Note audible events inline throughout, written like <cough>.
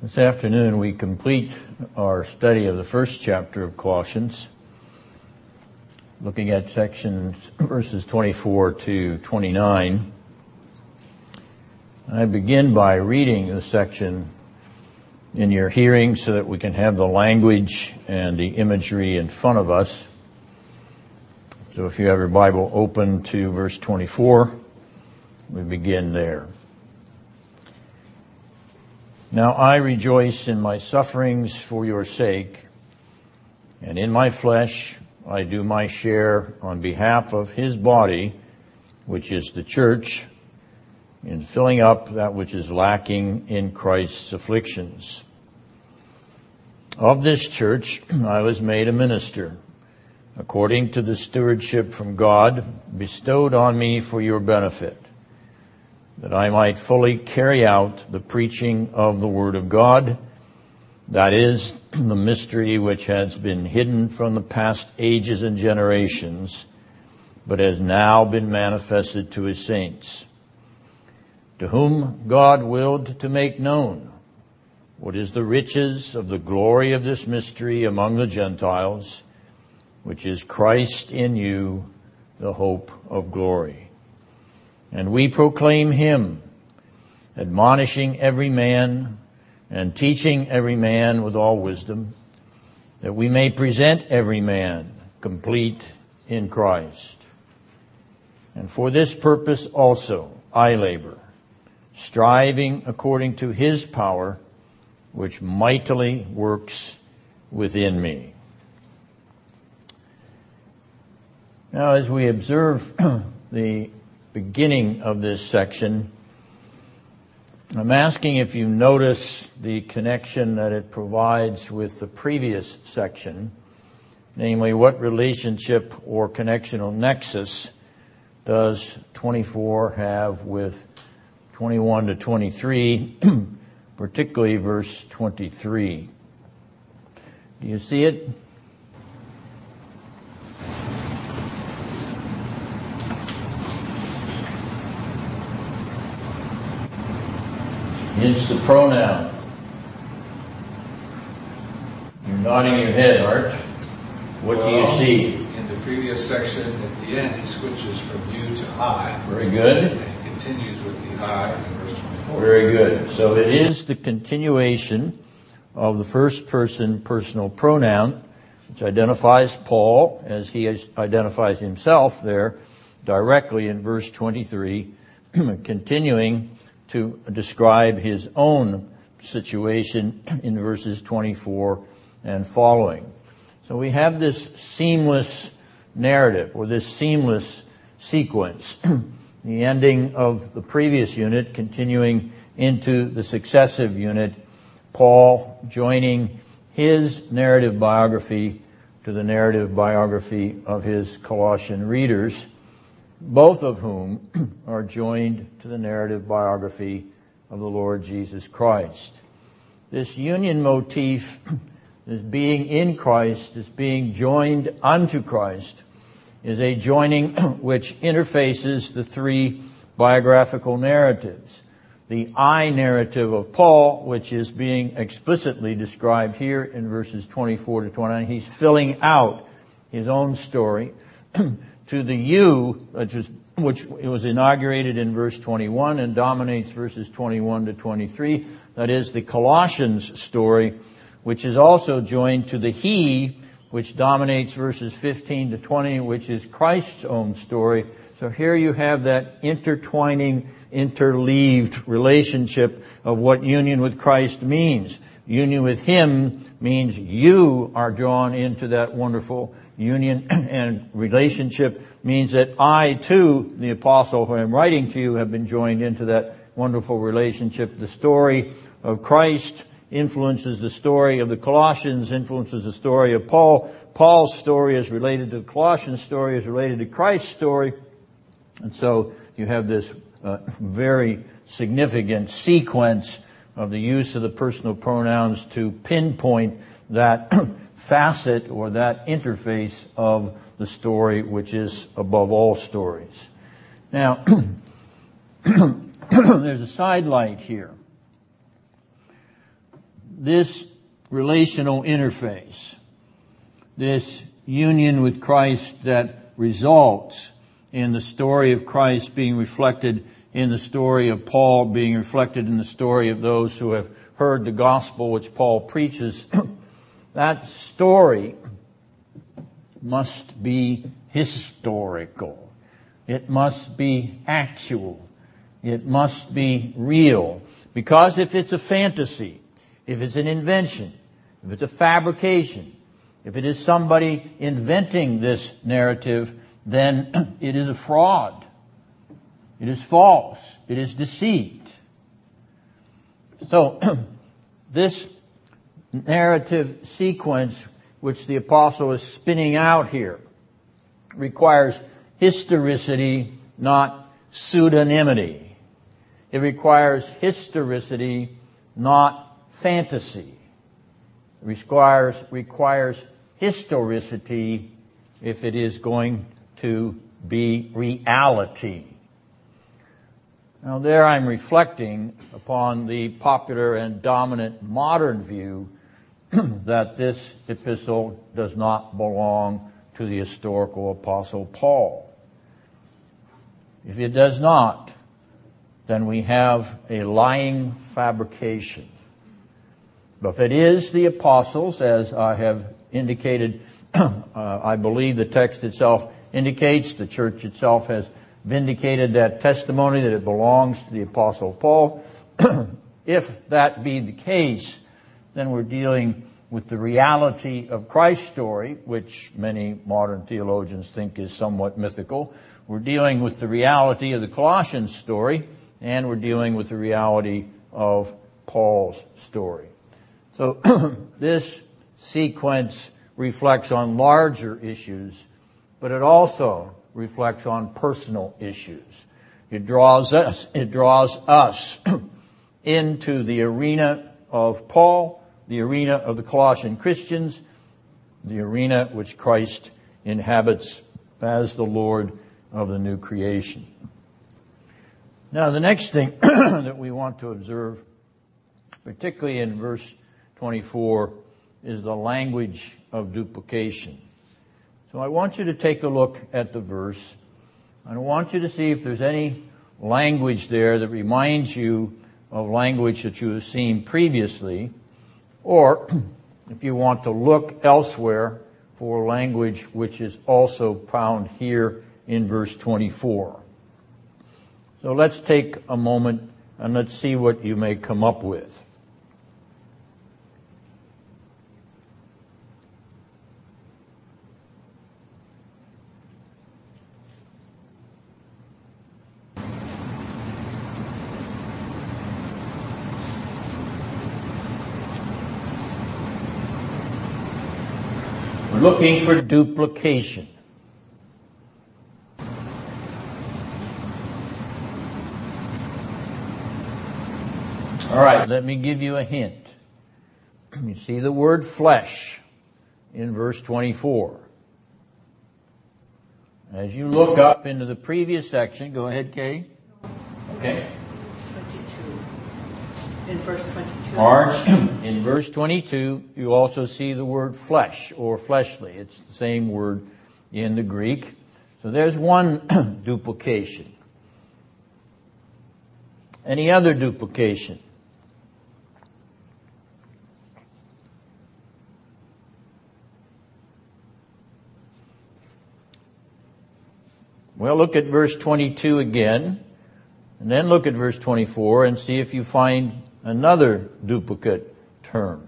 This afternoon we complete our study of the first chapter of Colossians, looking at sections verses 24 to 29. I begin by reading the section in your hearing so that we can have the language and the imagery in front of us. So if you have your Bible open to verse 24, we begin there. Now I rejoice in my sufferings for your sake, and in my flesh I do my share on behalf of his body, which is the church, in filling up that which is lacking in Christ's afflictions. Of this church <clears throat> I was made a minister, according to the stewardship from God bestowed on me for your benefit that I might fully carry out the preaching of the Word of God, that is, the mystery which has been hidden from the past ages and generations, but has now been manifested to His saints, to whom God willed to make known what is the riches of the glory of this mystery among the Gentiles, which is Christ in you, the hope of glory. And we proclaim him, admonishing every man and teaching every man with all wisdom, that we may present every man complete in Christ. And for this purpose also I labor, striving according to his power, which mightily works within me. Now, as we observe <clears throat> the beginning of this section, I'm asking if you notice the connection that it provides with the previous section, namely what relationship or connectional nexus does 24 have with 21 to 23, <clears throat> particularly verse 23. Do you see it? It's the pronoun. You're nodding your head, Art. What well, do you see? In the previous section, at the end, he switches from you to I. Very good. And he continues with the I in verse 24. Very good. So it is the continuation of the first person personal pronoun, which identifies Paul as he identifies himself there directly in verse 23, <clears throat> continuing to describe his own situation in verses 24 and following. So we have this seamless narrative or this seamless sequence. <clears throat> the ending of the previous unit continuing into the successive unit, Paul joining his narrative biography to the narrative biography of his Colossian readers both of whom <clears throat> are joined to the narrative biography of the Lord Jesus Christ. This union motif, <clears throat> this being in Christ, this being joined unto Christ, is a joining <clears throat> which interfaces the three biographical narratives. The I narrative of Paul, which is being explicitly described here in verses 24 to 29, he's filling out his own story. To the you, which was, which was inaugurated in verse 21 and dominates verses 21 to 23. That is the Colossians story, which is also joined to the he, which dominates verses 15 to 20, which is Christ's own story. So here you have that intertwining, interleaved relationship of what union with Christ means. Union with Him means you are drawn into that wonderful union and relationship means that I too, the apostle who I'm writing to you, have been joined into that wonderful relationship. The story of Christ influences the story of the Colossians, influences the story of Paul. Paul's story is related to the Colossians story, is related to Christ's story. And so you have this uh, very significant sequence of the use of the personal pronouns to pinpoint that facet or that interface of the story which is above all stories. Now, <clears throat> there's a sidelight here. this relational interface, this union with Christ that results in the story of Christ being reflected in the story of Paul, being reflected in the story of those who have heard the gospel which Paul preaches, <clears throat> that story must be historical. It must be actual. It must be real. Because if it's a fantasy, if it's an invention, if it's a fabrication, if it is somebody inventing this narrative, then <clears throat> it is a fraud. It is false. It is deceit. So, <clears throat> this narrative sequence which the apostle is spinning out here requires historicity, not pseudonymity. It requires historicity, not fantasy. It requires, requires historicity if it is going to be reality. Now there I'm reflecting upon the popular and dominant modern view <clears throat> that this epistle does not belong to the historical apostle Paul. If it does not, then we have a lying fabrication. But if it is the apostles, as I have indicated, <clears throat> uh, I believe the text itself indicates, the church itself has vindicated that testimony that it belongs to the apostle Paul. <clears throat> if that be the case, then we're dealing with the reality of Christ's story, which many modern theologians think is somewhat mythical. We're dealing with the reality of the Colossians story, and we're dealing with the reality of Paul's story. So <clears throat> this sequence reflects on larger issues, but it also reflects on personal issues. It draws us, it draws us <clears throat> into the arena of Paul, the arena of the Colossian Christians, the arena which Christ inhabits as the Lord of the new creation. Now the next thing <clears throat> that we want to observe, particularly in verse 24 is the language of duplication. So I want you to take a look at the verse. I want you to see if there's any language there that reminds you of language that you have seen previously, or if you want to look elsewhere for language which is also found here in verse 24. So let's take a moment and let's see what you may come up with. Looking for duplication. All right, let me give you a hint. You see the word flesh in verse 24. As you look up into the previous section, go ahead, Kay. Okay in verse 22. Orange, <clears throat> in verse 22, you also see the word flesh or fleshly. It's the same word in the Greek. So there's one <clears throat> duplication. Any other duplication? Well, look at verse 22 again, and then look at verse 24 and see if you find another duplicate term.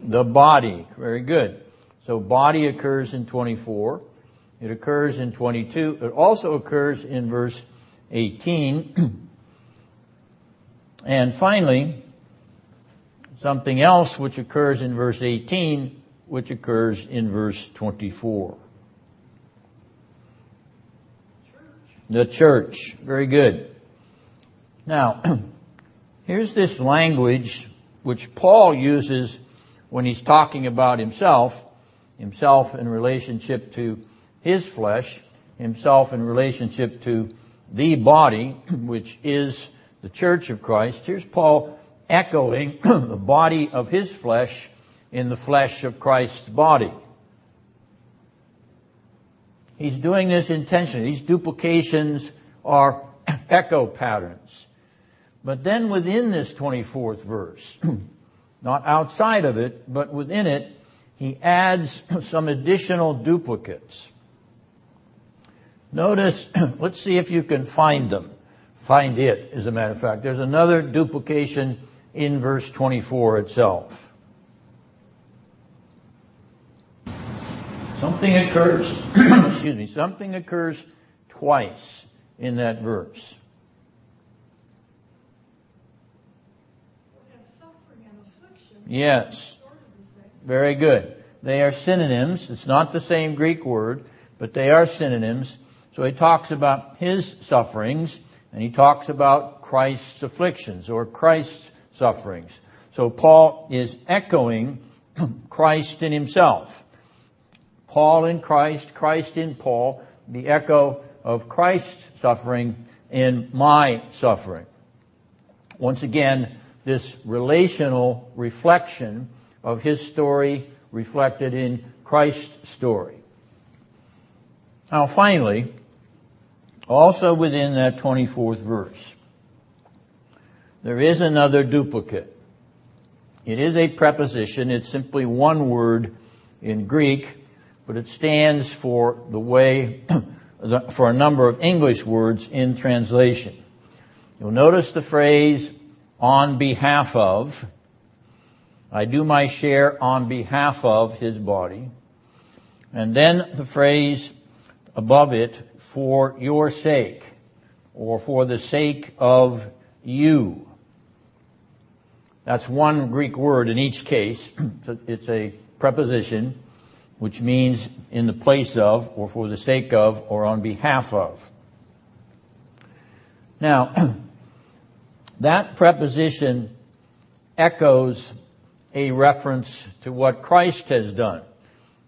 The body. Very good. So body occurs in 24. It occurs in 22. It also occurs in verse 18. <clears throat> and finally, something else which occurs in verse 18, which occurs in verse 24. The church. Very good. Now, <clears throat> here's this language which Paul uses when he's talking about himself, himself in relationship to his flesh, himself in relationship to the body, <clears throat> which is the church of Christ. Here's Paul echoing <clears throat> the body of his flesh in the flesh of Christ's body. He's doing this intentionally. These duplications are echo patterns. But then within this 24th verse, <clears throat> not outside of it, but within it, he adds <clears throat> some additional duplicates. Notice, <clears throat> let's see if you can find them. Find it, as a matter of fact. There's another duplication in verse 24 itself. Something occurs, excuse me, something occurs twice in that verse. Yes. Very good. They are synonyms. It's not the same Greek word, but they are synonyms. So he talks about his sufferings and he talks about Christ's afflictions or Christ's sufferings. So Paul is echoing <clears throat> Christ in himself. Paul in Christ, Christ in Paul, the echo of Christ's suffering in my suffering. Once again, this relational reflection of his story reflected in Christ's story. Now finally, also within that 24th verse, there is another duplicate. It is a preposition. It's simply one word in Greek, but it stands for the way, <clears throat> for a number of English words in translation. You'll notice the phrase on behalf of. I do my share on behalf of his body. And then the phrase above it, for your sake, or for the sake of you. That's one Greek word in each case. <clears throat> It's a preposition which means in the place of, or for the sake of, or on behalf of. Now, <clears throat> That preposition echoes a reference to what Christ has done.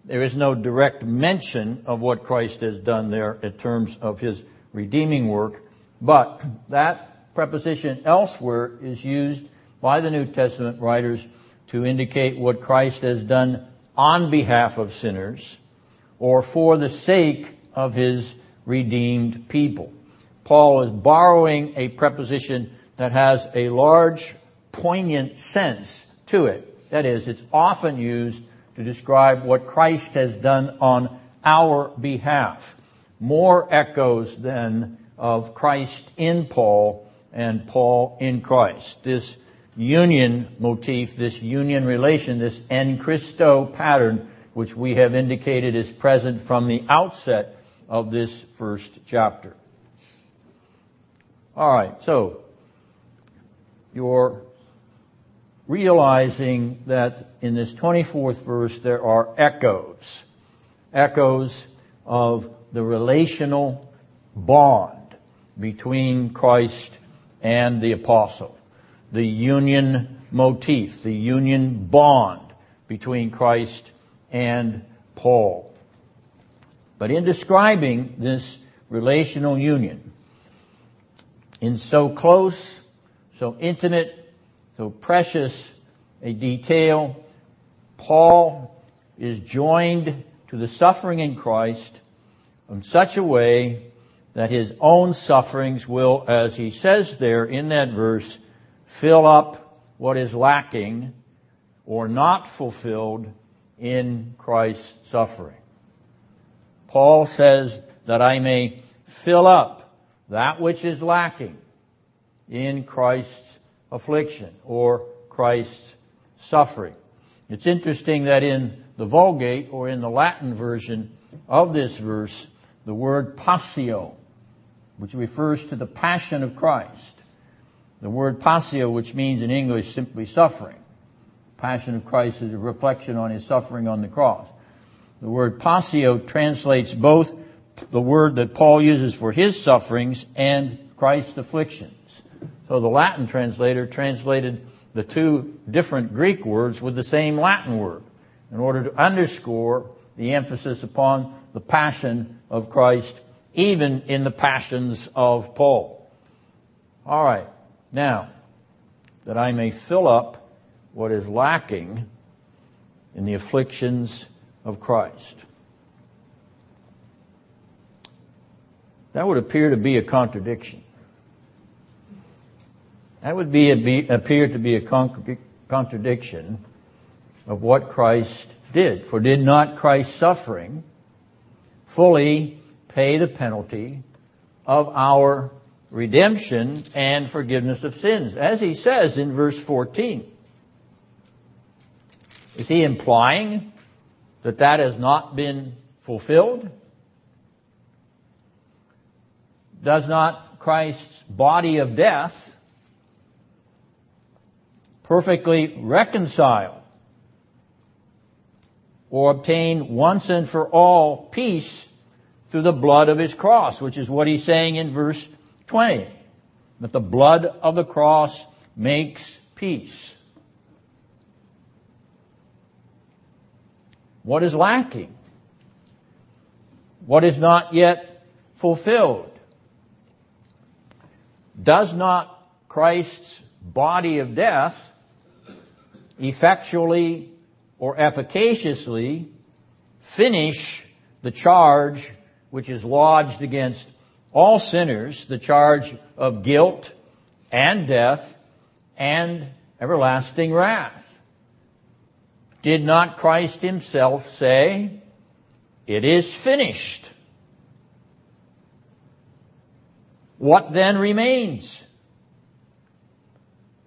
There is no direct mention of what Christ has done there in terms of his redeeming work, but that preposition elsewhere is used by the New Testament writers to indicate what Christ has done on behalf of sinners or for the sake of his redeemed people. Paul is borrowing a preposition that has a large, poignant sense to it. That is, it's often used to describe what Christ has done on our behalf. More echoes than of Christ in Paul and Paul in Christ. This union motif, this union relation, this en Christo pattern, which we have indicated is present from the outset of this first chapter. Alright, so you're realizing that in this 24th verse there are echoes, echoes of the relational bond between Christ and the apostle. The union motif, the union bond between Christ and Paul. But in describing this relational union, in so close so intimate, so precious a detail. Paul is joined to the suffering in Christ in such a way that his own sufferings will, as he says there in that verse, fill up what is lacking or not fulfilled in Christ's suffering. Paul says that I may fill up that which is lacking in Christ's affliction or Christ's suffering. It's interesting that in the Vulgate or in the Latin version of this verse, the word passio, which refers to the passion of Christ, the word passio, which means in English simply suffering. Passion of Christ is a reflection on his suffering on the cross. The word passio translates both the word that Paul uses for his sufferings and Christ's affliction. So the Latin translator translated the two different Greek words with the same Latin word in order to underscore the emphasis upon the passion of Christ, even in the passions of Paul. Alright, now, that I may fill up what is lacking in the afflictions of Christ. That would appear to be a contradiction. That would be, be appear to be a contradiction of what Christ did. For did not Christ's suffering fully pay the penalty of our redemption and forgiveness of sins? As he says in verse 14. Is he implying that that has not been fulfilled? Does not Christ's body of death perfectly reconcile or obtain once and for all peace through the blood of his cross, which is what he's saying in verse 20. That the blood of the cross makes peace. What is lacking? What is not yet fulfilled? Does not Christ's body of death effectually or efficaciously finish the charge which is lodged against all sinners, the charge of guilt and death and everlasting wrath. Did not Christ himself say, it is finished? What then remains?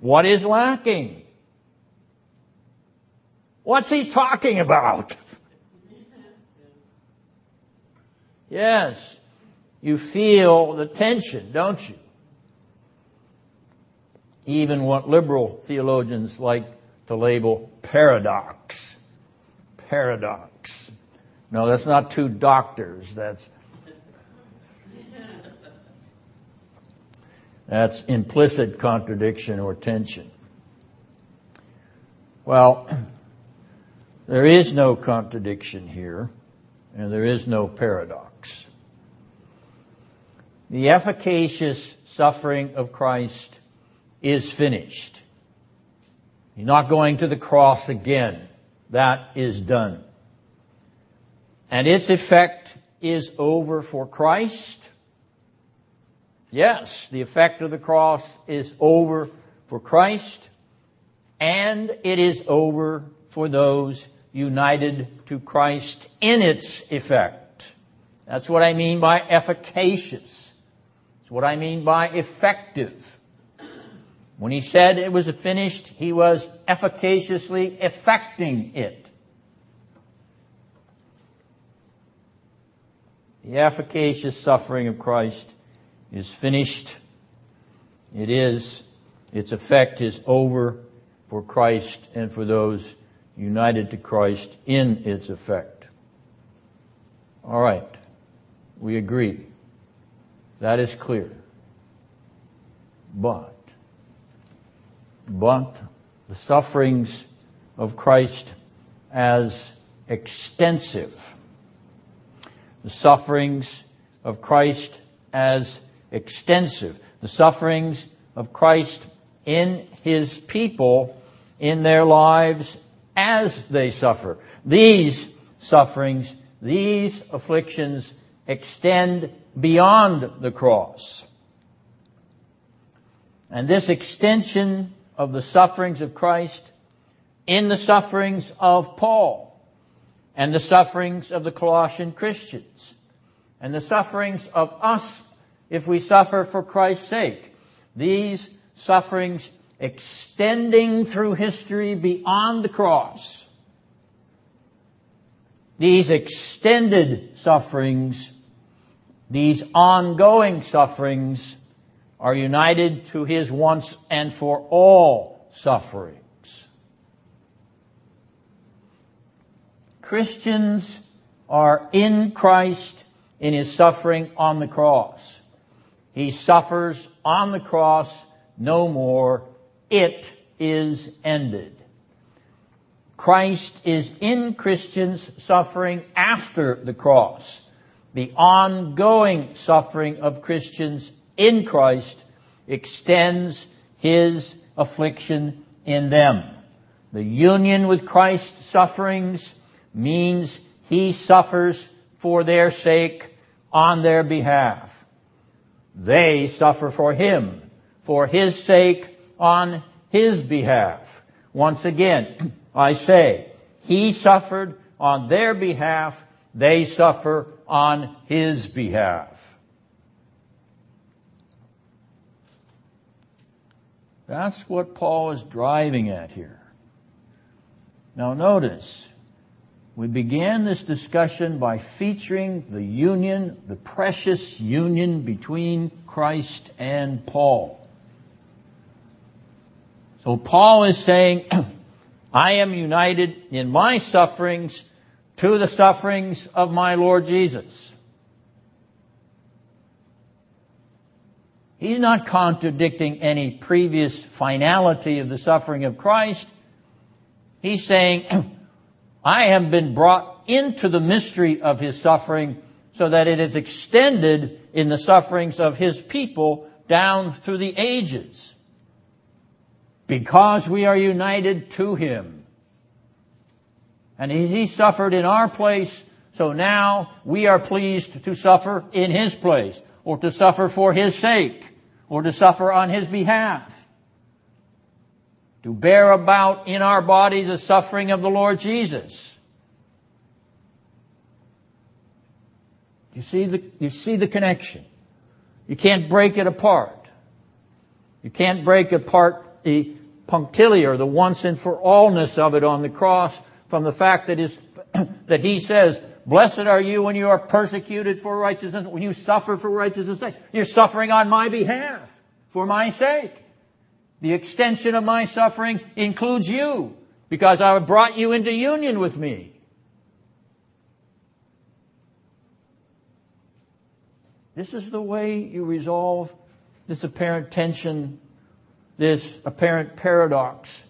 What is lacking? What's he talking about? Yes, you feel the tension, don't you? Even what liberal theologians like to label paradox. Paradox. No, that's not two doctors. That's That's implicit contradiction or tension. Well, there is no contradiction here, and there is no paradox. The efficacious suffering of Christ is finished. He's not going to the cross again. That is done. And its effect is over for Christ. Yes, the effect of the cross is over for Christ, and it is over for those united to Christ in its effect. That's what I mean by efficacious. It's what I mean by effective. When he said it was finished, he was efficaciously effecting it. The efficacious suffering of Christ is finished. It is. Its effect is over for Christ and for those united to Christ in its effect. All right. We agree. That is clear. But, but the sufferings of Christ as extensive, the sufferings of Christ as extensive, the sufferings of Christ in His people in their lives as they suffer. These sufferings, these afflictions extend beyond the cross. And this extension of the sufferings of Christ in the sufferings of Paul and the sufferings of the Colossian Christians and the sufferings of us if we suffer for Christ's sake. These sufferings extending through history beyond the cross. These extended sufferings, these ongoing sufferings are united to His once and for all sufferings. Christians are in Christ in His suffering on the cross. He suffers on the cross no more it is ended. Christ is in Christians suffering after the cross. The ongoing suffering of Christians in Christ extends his affliction in them. The union with Christ's sufferings means he suffers for their sake on their behalf. They suffer for him, for his sake on his behalf. Once again, <clears throat> I say, he suffered on their behalf, they suffer on his behalf. That's what Paul is driving at here. Now notice, we began this discussion by featuring the union, the precious union between Christ and Paul. So Paul is saying, <clears throat> I am united in my sufferings to the sufferings of my Lord Jesus. He's not contradicting any previous finality of the suffering of Christ. He's saying, <clears throat> I have been brought into the mystery of his suffering so that it is extended in the sufferings of his people down through the ages. Because we are united to him. And he suffered in our place, so now we are pleased to suffer in his place, or to suffer for his sake, or to suffer on his behalf to bear about in our bodies the suffering of the Lord Jesus. You see the, you see the connection. You can't break it apart. You can't break it apart the punctiliar, the once and for allness of it on the cross from the fact <clears throat> that he says, blessed are you when you are persecuted for righteousness, when you suffer for righteousness' sake. You're suffering on my behalf, for my sake. The extension of my suffering includes you because I brought you into union with me. This is the way you resolve this apparent tension, this apparent paradox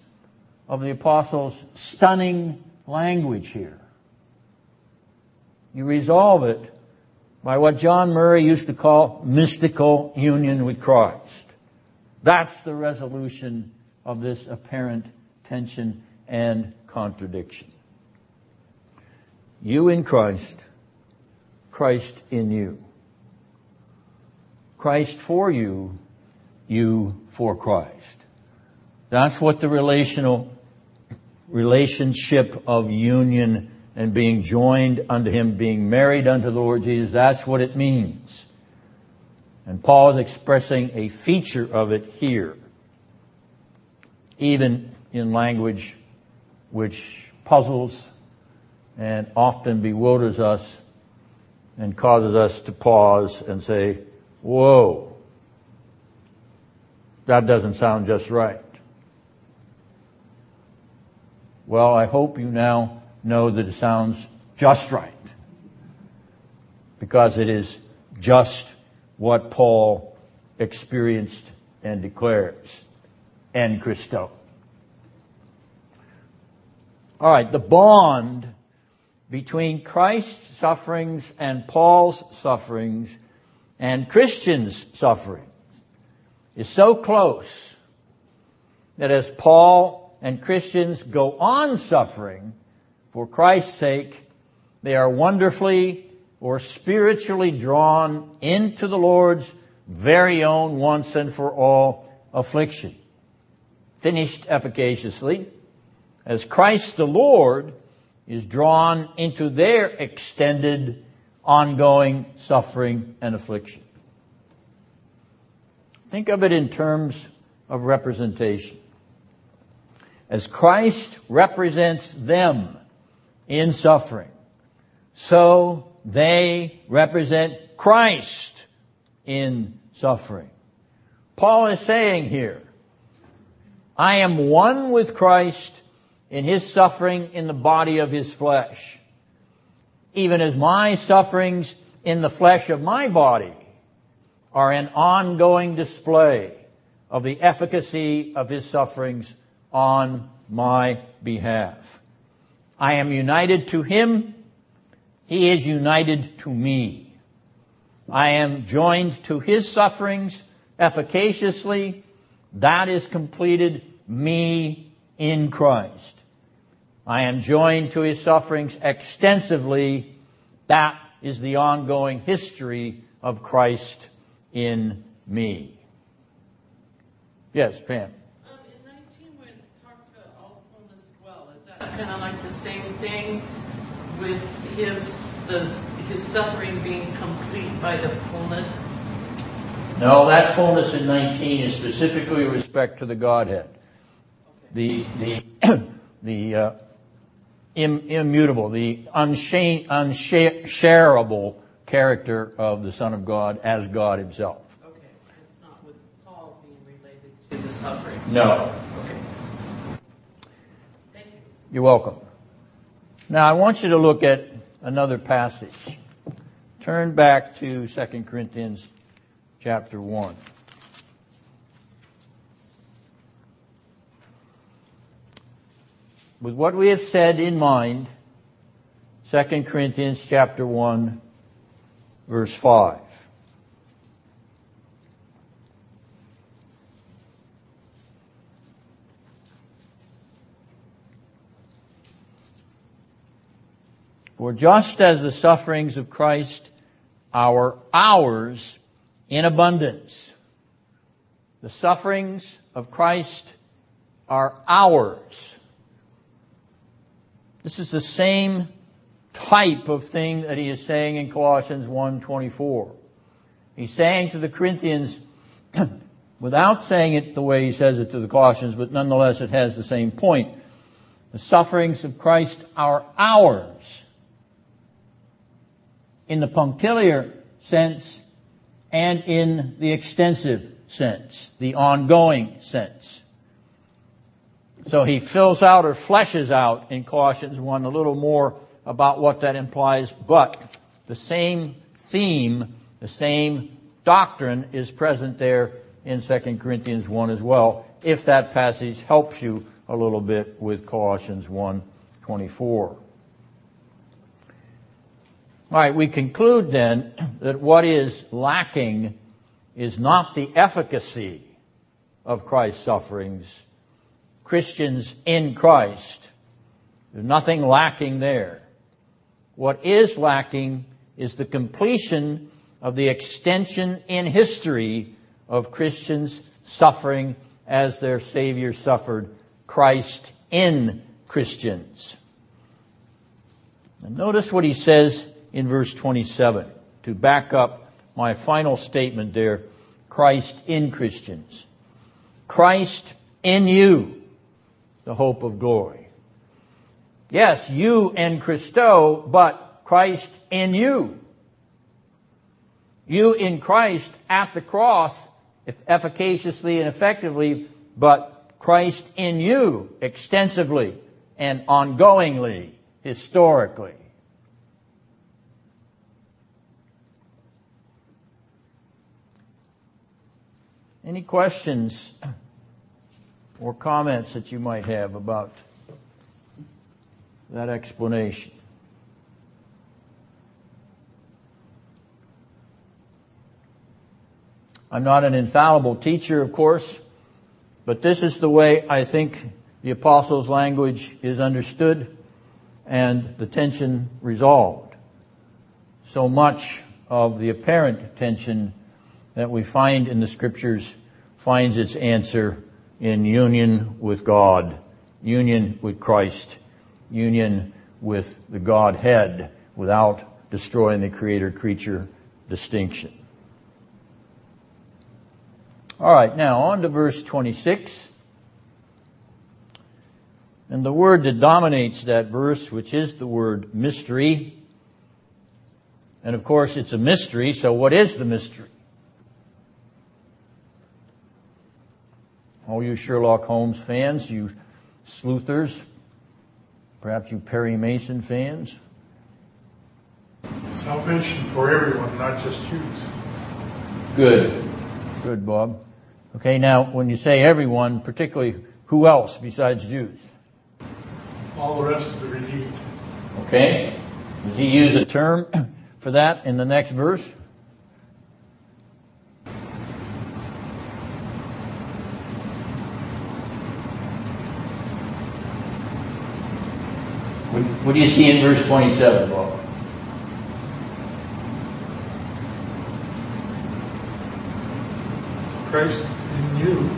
of the apostles' stunning language here. You resolve it by what John Murray used to call mystical union with Christ. That's the resolution of this apparent tension and contradiction. You in Christ, Christ in you. Christ for you, you for Christ. That's what the relational relationship of union and being joined unto Him, being married unto the Lord Jesus, that's what it means. And Paul is expressing a feature of it here, even in language which puzzles and often bewilders us and causes us to pause and say, whoa, that doesn't sound just right. Well, I hope you now know that it sounds just right. Because it is just what Paul experienced and declares. En Christo. Alright, the bond between Christ's sufferings and Paul's sufferings and Christians' sufferings is so close that as Paul and Christians go on suffering for Christ's sake, they are wonderfully or spiritually drawn into the Lord's very own once and for all affliction. Finished efficaciously, as Christ the Lord is drawn into their extended, ongoing suffering and affliction. Think of it in terms of representation. As Christ represents them in suffering, so they represent Christ in suffering. Paul is saying here, I am one with Christ in his suffering in the body of his flesh, even as my sufferings in the flesh of my body are an ongoing display of the efficacy of his sufferings on my behalf. I am united to him he is united to me. I am joined to his sufferings efficaciously That is completed me in Christ. I am joined to his sufferings extensively. That is the ongoing history of Christ in me. Yes, Pam. Um, in 19, when it talks about all fullness dwell, is that kind of like the same thing with his the his suffering being complete by the fullness? No, that fullness in 19 is specifically with respect to the Godhead. The the <clears throat> the uh, Im- immutable, the unsha- unshareable character of the Son of God as God Himself. Okay, it's not with Paul being related to the suffering. No. Okay. Thank you. You're welcome. Now I want you to look at another passage. Turn back to 2 Corinthians chapter 1. With what we have said in mind, 2 Corinthians chapter 1 verse 5. For just as the sufferings of Christ are ours in abundance, the sufferings of Christ are ours. This is the same type of thing that he is saying in Colossians 1:24. He's saying to the Corinthians <clears throat> without saying it the way he says it to the Colossians, but nonetheless it has the same point. The sufferings of Christ are ours in the punctiliar sense and in the extensive sense, the ongoing sense. So he fills out or fleshes out in Colossians 1 a little more about what that implies, but the same theme, the same doctrine is present there in 2 Corinthians 1 as well, if that passage helps you a little bit with Colossians 1, 24. All right, we conclude then that what is lacking is not the efficacy of Christ's sufferings. Christians in Christ, there's nothing lacking there. What is lacking is the completion of the extension in history of Christians suffering as their Savior suffered, Christ in Christians. And notice what he says in verse 27 to back up my final statement there. Christ in Christians. Christ in you, the hope of glory. Yes, you in Christo, but Christ in you. You in Christ at the cross, efficaciously and effectively, but Christ in you extensively and ongoingly, historically. Any questions or comments that you might have about that explanation? I'm not an infallible teacher, of course, but this is the way I think the apostles' language is understood and the tension resolved. So much of the apparent tension that we find in the scriptures finds its answer in union with God, union with Christ, union with the Godhead without destroying the creator creature distinction. All right, now on to verse 26. And the word that dominates that verse, which is the word mystery, and of course it's a mystery, so what is the mystery? All you Sherlock Holmes fans, you sleuthers, perhaps you Perry Mason fans. Salvation for everyone, not just Jews. Good. Good, Bob. Okay, now when you say everyone, particularly who else besides Jews? All the rest of the redeemed. Okay. Does he use a term <clears throat> for that in the next verse? What, do you see in verse 27, Bob? Christ in you.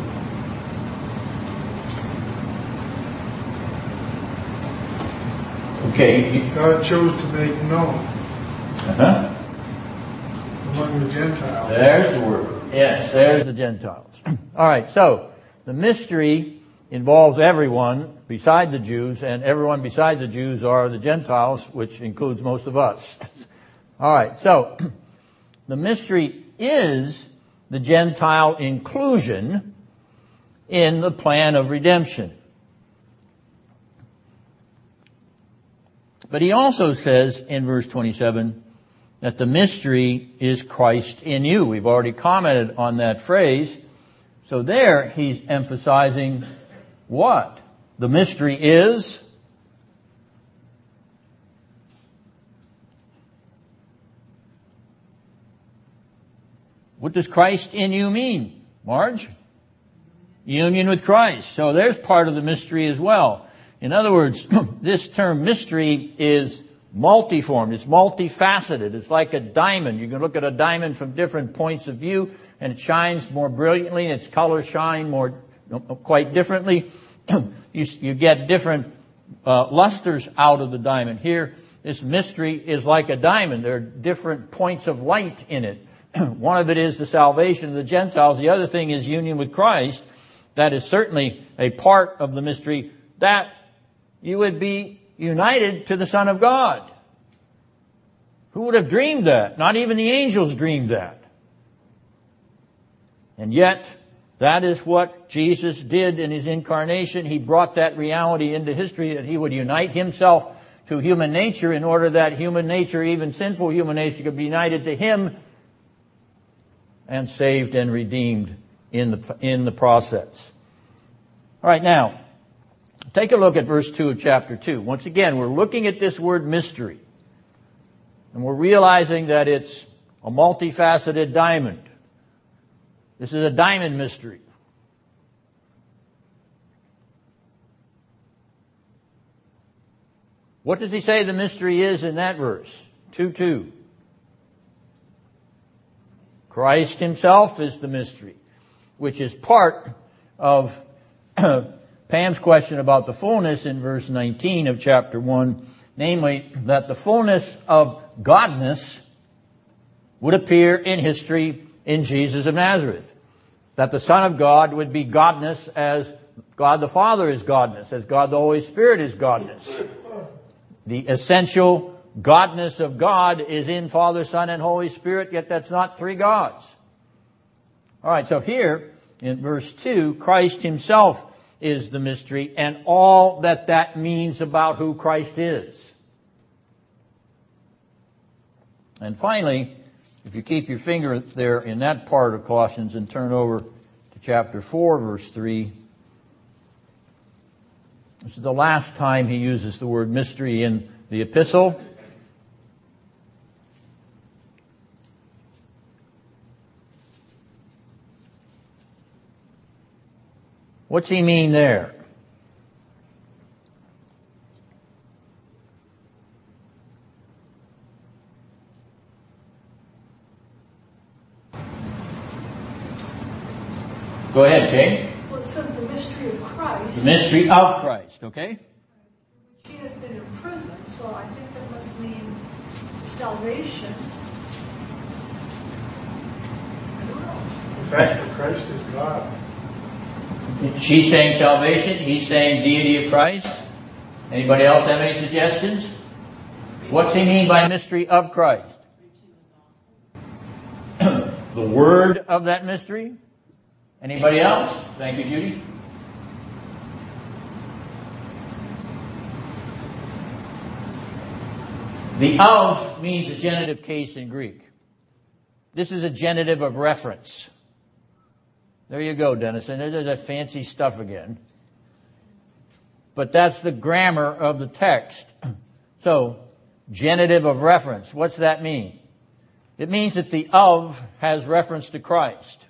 Okay. God chose to make known Uh-huh. among the Gentiles. There's the word. Yes, there's the Gentiles. <clears throat> All right, so the mystery involves everyone beside the Jews, and everyone beside the Jews are the Gentiles, which includes most of us. <laughs> All right, so <clears throat> the mystery is the Gentile inclusion in the plan of redemption. But he also says in verse 27 that the mystery is Christ in you. We've already commented on that phrase. So there he's emphasizing what? The mystery is What does Christ in you mean, Marge? Union with Christ. So there's part of the mystery as well. In other words, <clears throat> this term mystery is multiform. It's multifaceted. It's like a diamond. You can look at a diamond from different points of view and it shines more brilliantly and its colors shine more, quite differently. <coughs> you, you get different uh, lusters out of the diamond. Here, this mystery is like a diamond. There are different points of light in it. <coughs> One of it is the salvation of the Gentiles. The other thing is union with Christ. That is certainly a part of the mystery that you would be united to the Son of God. Who would have dreamed that? Not even the angels dreamed that. And yet, that is what Jesus did in his incarnation. He brought that reality into history that he would unite himself to human nature in order that human nature, even sinful human nature, could be united to him and saved and redeemed in the, in the process. All right, now, take a look at verse 2 of chapter 2. Once again, we're looking at this word mystery. And we're realizing that it's a multifaceted diamond. This is a diamond mystery. What does he say the mystery is in that verse? 2 2. Christ himself is the mystery, which is part of <clears throat> Pam's question about the fullness in verse 19 of chapter 1, namely that the fullness of Godness would appear in history in Jesus of Nazareth. That the Son of God would be Godness as God the Father is Godness, as God the Holy Spirit is Godness. The essential Godness of God is in Father, Son, and Holy Spirit, yet that's not three gods. Alright, so here, in verse 2, Christ himself is the mystery and all that that means about who Christ is. And finally, if you keep your finger there in that part of Colossians and turn over to chapter 4 verse 3, this is the last time he uses the word mystery in the epistle. What's he mean there? Go ahead, Kay. Well, it says the mystery of Christ. The mystery of Christ, okay? He has been in prison, so I think that must mean salvation. I. The fact that Christ is God. She's saying salvation, he's saying deity of Christ. Anybody else have any suggestions? What's he mean by mystery of Christ? <clears throat> the word of that mystery? Anybody else? Thank you, Judy. The of means a genitive case in Greek. This is a genitive of reference. There you go, Dennison. There's that fancy stuff again. But that's the grammar of the text. <clears throat> So, genitive of reference. What's that mean? It means that the of has reference to Christ.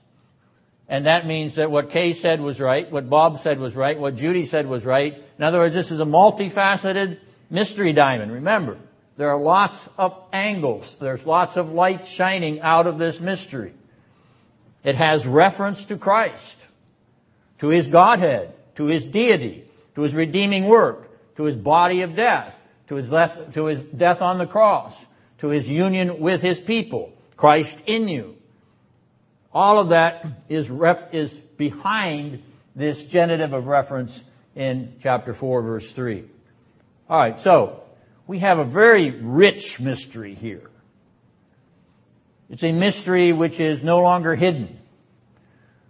And that means that what Kay said was right, what Bob said was right, what Judy said was right. In other words, this is a multifaceted mystery diamond. Remember, there are lots of angles. There's lots of light shining out of this mystery. It has reference to Christ, to His Godhead, to His deity, to His redeeming work, to His body of death, to His, death, to His death on the cross, to His union with His people, Christ in you. All of that is, ref, is behind this genitive of reference in chapter 4 verse 3. Alright, so, we have a very rich mystery here. It's a mystery which is no longer hidden.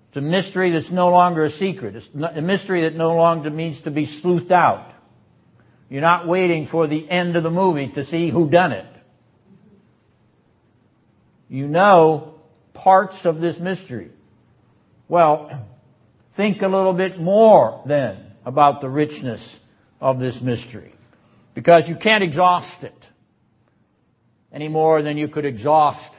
It's a mystery that's no longer a secret. It's a mystery that no longer needs to be sleuthed out. You're not waiting for the end of the movie to see who done it. You know parts of this mystery. Well, think a little bit more then about the richness of this mystery. Because you can't exhaust it any more than you could exhaust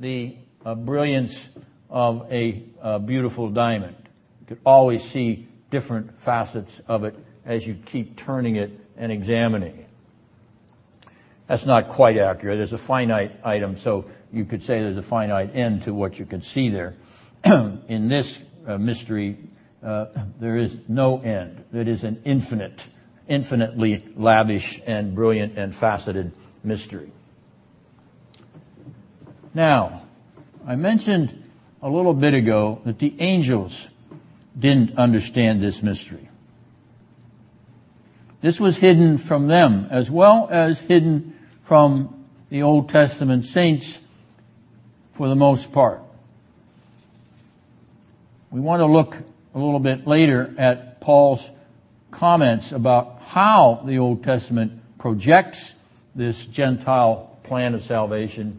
the uh, brilliance of a uh, beautiful diamond. You could always see different facets of it as you keep turning it and examining it. That's not quite accurate. There's a finite item, so you could say there's a finite end to what you can see there. <clears throat> In this uh, mystery, uh, there is no end. It is an infinite, infinitely lavish and brilliant and faceted mystery. Now, I mentioned a little bit ago that the angels didn't understand this mystery. This was hidden from them as well as hidden from the Old Testament saints for the most part. We want to look a little bit later at Paul's comments about how the Old Testament projects this Gentile plan of salvation.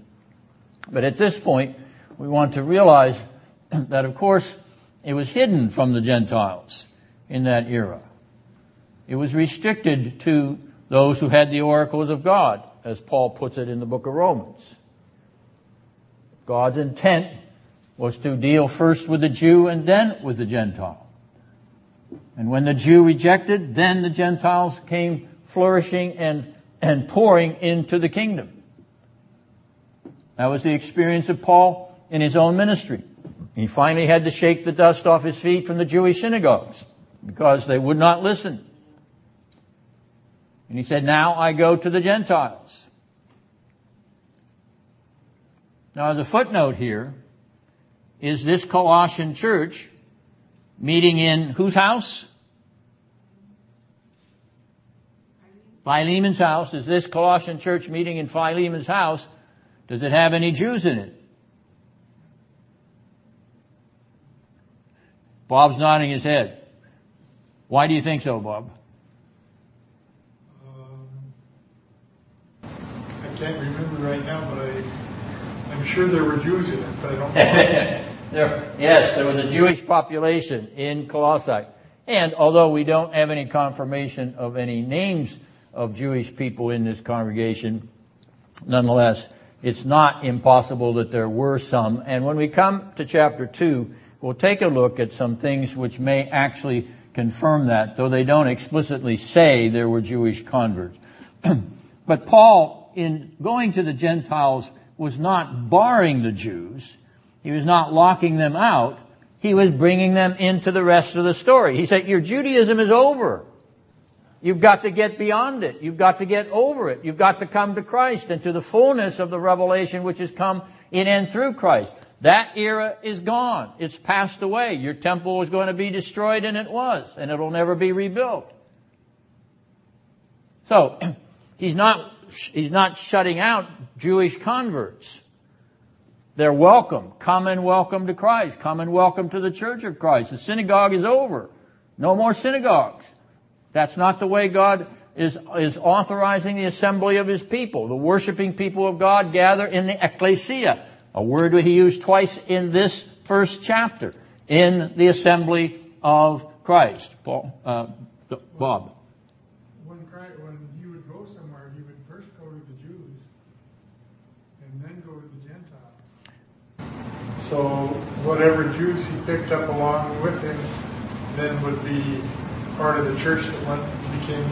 But at this point, we want to realize <clears throat> that of course it was hidden from the Gentiles in that era. It was restricted to those who had the oracles of God, as Paul puts it in the book of Romans. God's intent was to deal first with the Jew and then with the Gentile. And when the Jew rejected, then the Gentiles came flourishing and, and pouring into the kingdom. That was the experience of Paul in his own ministry. He finally had to shake the dust off his feet from the Jewish synagogues because they would not listen. And he said, now I go to the Gentiles. Now the footnote here is this Colossian church meeting in whose house? Philemon's house. Is this Colossian church meeting in Philemon's house? Does it have any Jews in it? Bob's nodding his head. Why do you think so, Bob? Um, I can't remember right now, but I, I'm sure there were Jews in it, but I don't <laughs> know. there, yes, there was a Jewish population in Colossae. And although we don't have any confirmation of any names of Jewish people in this congregation, nonetheless, it's not impossible that there were some. And when we come to chapter 2, we'll take a look at some things which may actually confirm that, though they don't explicitly say there were Jewish converts. <clears throat> but Paul in going to the Gentiles was not barring the Jews. He was not locking them out. He was bringing them into the rest of the story. He said, your Judaism is over. You've got to get beyond it. You've got to get over it. You've got to come to Christ and to the fullness of the revelation which has come in and through Christ. That era is gone. It's passed away. Your temple was going to be destroyed and it was, and it'll never be rebuilt. So, <clears throat> he's not he's not shutting out Jewish converts. They're welcome. Come and welcome to Christ. Come and welcome to the church of Christ. The synagogue is over. No more synagogues. That's not the way God is, is authorizing the assembly of His people. The worshiping people of God gather in the ecclesia. A word that He used twice in this first chapter. In the assembly of Christ. Paul, uh, Bob. So whatever Jews he picked up along with him then would be part of the church that went became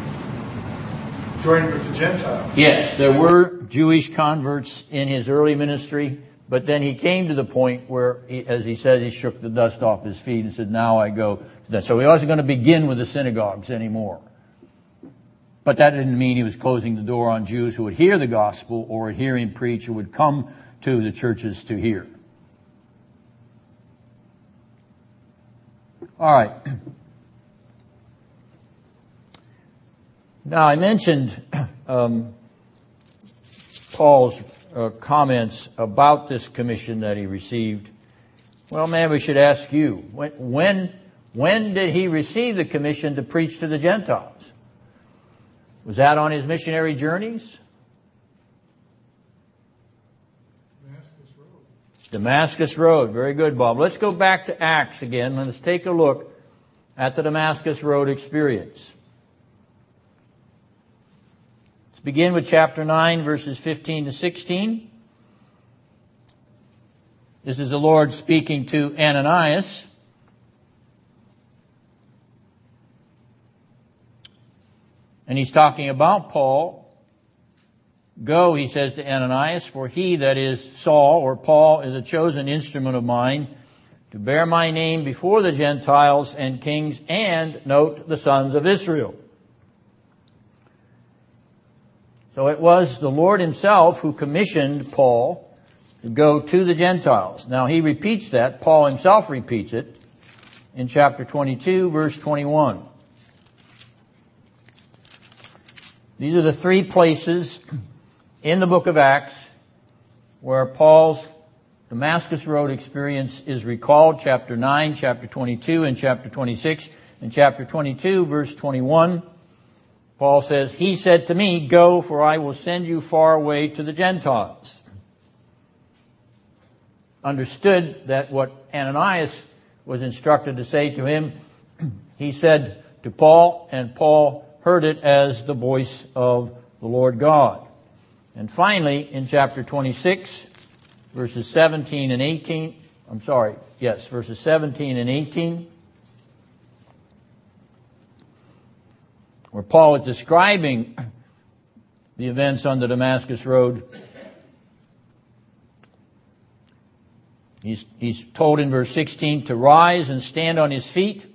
joined with the Gentiles. Yes, there were Jewish converts in his early ministry, but then he came to the point where, he, as he said, he shook the dust off his feet and said, now I go. So he wasn't going to begin with the synagogues anymore. But that didn't mean he was closing the door on Jews who would hear the gospel or would hear him preach or would come to the churches to hear. All right. Now I mentioned um, Paul's uh, comments about this commission that he received. Well, man, we should ask you when, when when did he receive the commission to preach to the Gentiles? Was that on his missionary journeys? Damascus Road. Damascus Road. Very good, Bob. Let's go back to Acts again. Let's take a look at the Damascus Road experience. Let's begin with chapter 9, verses 15 to 16. This is the Lord speaking to Ananias. And he's talking about Paul. Go, he says to Ananias, for he that is Saul or Paul is a chosen instrument of mine to bear my name before the Gentiles and kings and note the sons of Israel. So it was the Lord himself who commissioned Paul to go to the Gentiles. Now he repeats that. Paul himself repeats it in chapter 22 verse 21. These are the three places in the book of Acts where Paul's Damascus Road experience is recalled, chapter 9, chapter 22, and chapter 26. In chapter 22, verse 21, Paul says, He said to me, Go, for I will send you far away to the Gentiles. Understood that what Ananias was instructed to say to him, <clears throat> he said to Paul, and Paul heard it as the voice of the Lord God. And finally, in chapter 26, verses 17 and 18, I'm sorry, yes, verses 17 and 18, where Paul is describing the events on the Damascus Road. He's, he's told in verse 16 to rise and stand on his feet.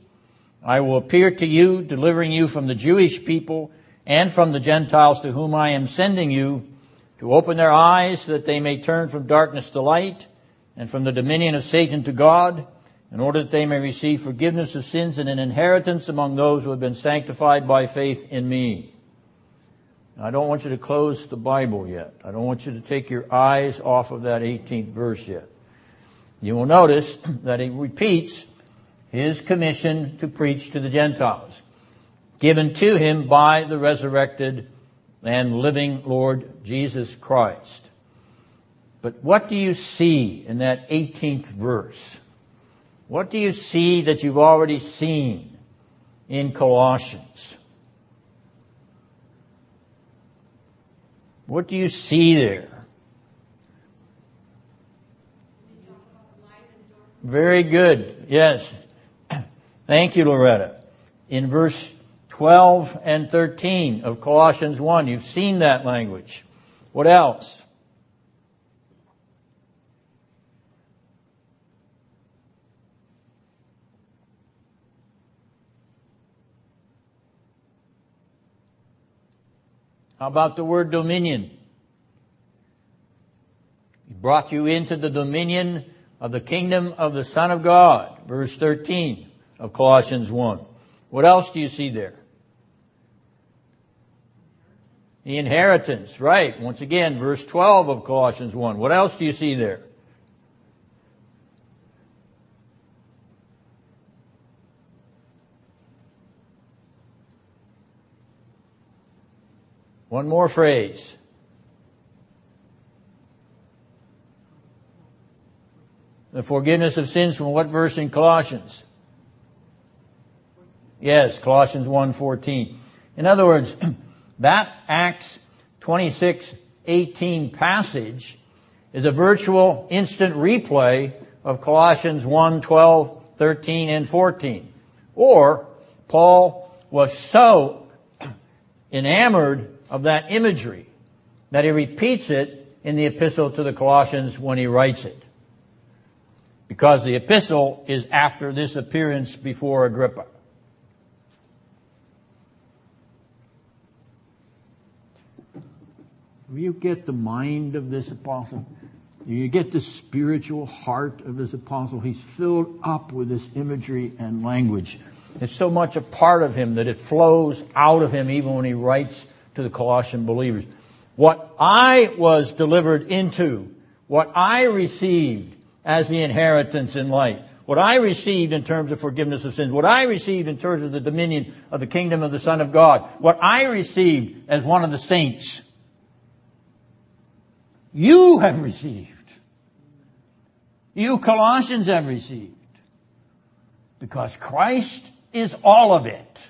I will appear to you, delivering you from the Jewish people and from the Gentiles to whom I am sending you to open their eyes so that they may turn from darkness to light and from the dominion of Satan to God in order that they may receive forgiveness of sins and an inheritance among those who have been sanctified by faith in me. Now, I don't want you to close the Bible yet. I don't want you to take your eyes off of that 18th verse yet. You will notice <clears throat> that he repeats his commission to preach to the Gentiles, given to him by the resurrected and living Lord Jesus Christ. But what do you see in that 18th verse? What do you see that you've already seen in Colossians? What do you see there? Very good. Yes. <clears throat> Thank you, Loretta. In verse 12 and 13 of Colossians 1, you've seen that language. What else? How about the word dominion? He brought you into the dominion of the kingdom of the Son of God, verse 13 of Colossians 1. What else do you see there? The inheritance, right. Once again, verse 12 of Colossians 1. What else do you see there? One more phrase. The forgiveness of sins from what verse in Colossians? Yes, Colossians 1:14. In other words, <clears throat> that Acts 26:18 passage is a virtual instant replay of Colossians 1, 12, 13, and 14. Or, Paul was so <clears throat> enamored of that imagery that he repeats it in the epistle to the Colossians when he writes it. Because the epistle is after this appearance before Agrippa. Do you get the mind of this apostle? Do you get the spiritual heart of this apostle? He's filled up with this imagery and language. It's so much a part of him that it flows out of him even when he writes to the Colossian believers. What I was delivered into, what I received as the inheritance in light, what I received in terms of forgiveness of sins, what I received in terms of the dominion of the kingdom of the Son of God, what I received as one of the saints, you have received. You Colossians have received. Because Christ is all of it.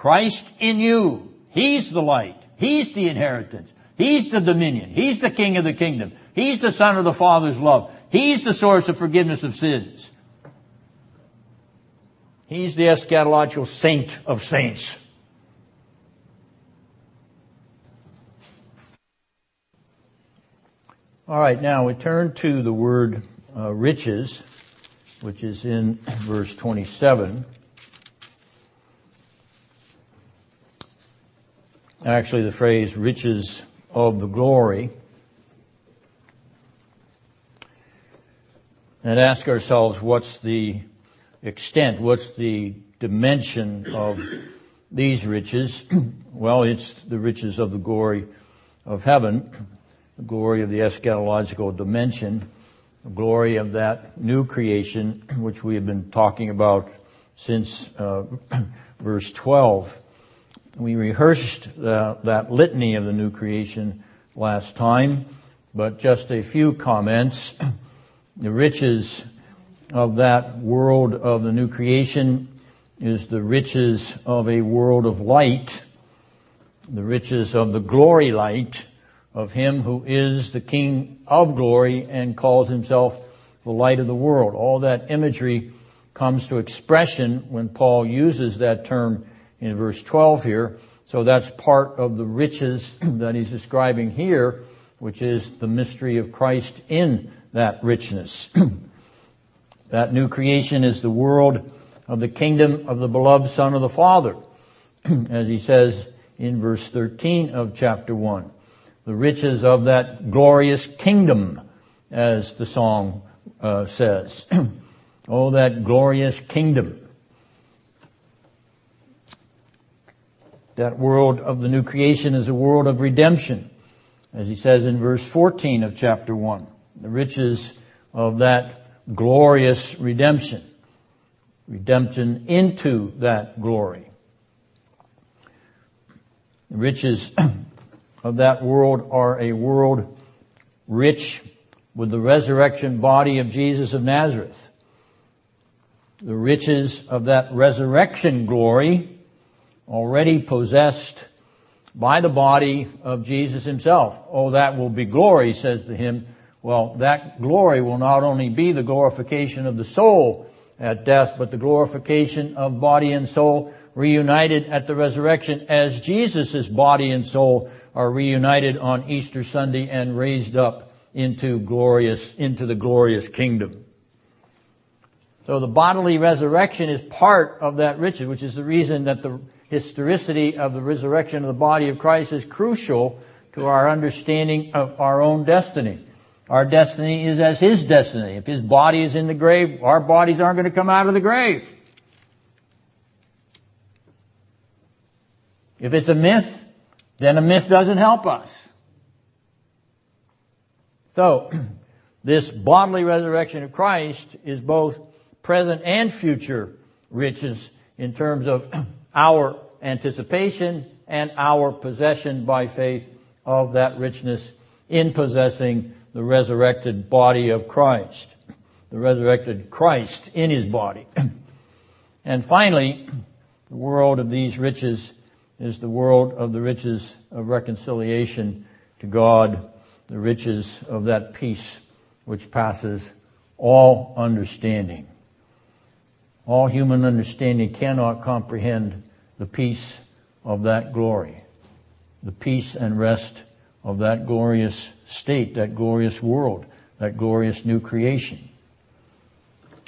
Christ in you. He's the light. He's the inheritance. He's the dominion. He's the king of the kingdom. He's the son of the father's love. He's the source of forgiveness of sins. He's the eschatological saint of saints. All right, now we turn to the word uh, riches, which is in verse 27. Actually, the phrase riches of the glory. And ask ourselves what's the extent, what's the dimension of these riches? <clears throat> well, it's the riches of the glory of heaven the glory of the eschatological dimension, the glory of that new creation, <clears throat> which we have been talking about since uh, <clears throat> verse 12. We rehearsed the, that litany of the new creation last time, but just a few comments. <clears throat> The riches of that world of the new creation is the riches of a world of light, the riches of the glory light, of him who is the King of glory and calls himself the light of the world. All that imagery comes to expression when Paul uses that term in verse 12 here. So that's part of the riches <clears throat> that he's describing here, which is the mystery of Christ in that richness. <clears throat> that new creation is the world of the kingdom of the beloved Son of the Father, <clears throat> as he says in verse 13 of chapter 1 the riches of that glorious kingdom, as the song uh, says. oh, that glorious kingdom. That world of the new creation is a world of redemption, as he says in verse 14 of chapter 1. The riches of that glorious redemption. Redemption into that glory. The riches <clears throat> of that world are a world rich with the resurrection body of Jesus of Nazareth. The riches of that resurrection glory already possessed by the body of Jesus himself. Oh, that will be glory, says the hymn. Well, that glory will not only be the glorification of the soul at death, but the glorification of body and soul reunited at the resurrection as Jesus' body and soul are reunited on Easter Sunday and raised up into glorious, into the glorious kingdom. So the bodily resurrection is part of that riches, which is the reason that the historicity of the resurrection of the body of Christ is crucial to our understanding of our own destiny. Our destiny is as His destiny. If His body is in the grave, our bodies aren't going to come out of the grave. If it's a myth, then a myth doesn't help us. So, <clears throat> this bodily resurrection of Christ is both present and future riches in terms of <clears throat> our anticipation and our possession by faith of that richness in possessing the resurrected body of Christ. The resurrected Christ in his body. <clears throat> and finally, the world of these riches is the world of the riches of reconciliation to God, the riches of that peace which passes all understanding. All human understanding cannot comprehend the peace of that glory. the peace and rest of that glorious state, that glorious world, that glorious new creation.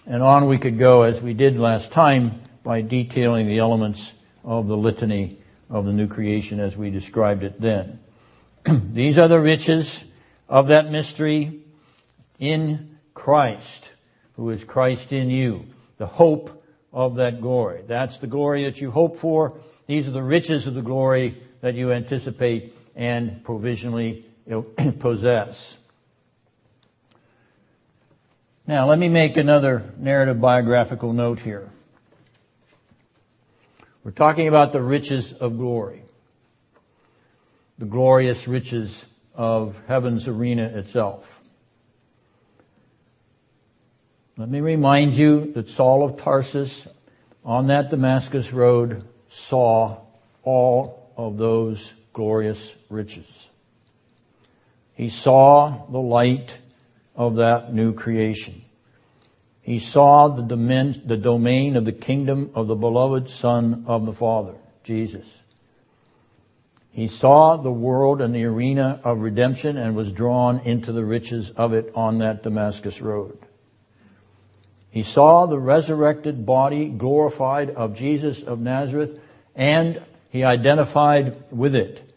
And on we could go as we did last time by detailing the elements of the litany of the new creation as we described it then. <clears throat> These are the riches of that mystery in Christ, who is Christ in you, the hope of that glory. That's the glory that you hope for. These are the riches of the glory that you anticipate and provisionally <clears throat> possess. Now, let me make another narrative biographical note here. We're talking about the riches of glory. The glorious riches of heaven's arena itself. Let me remind you that Saul of Tarsus on that Damascus road saw all of those glorious riches. He saw the light of that new creation. He saw the domain, the domain of the kingdom of the beloved Son of the Father, Jesus. He saw the world and the arena of redemption and was drawn into the riches of it on that Damascus road. He saw the resurrected body glorified of Jesus of Nazareth and he identified with it.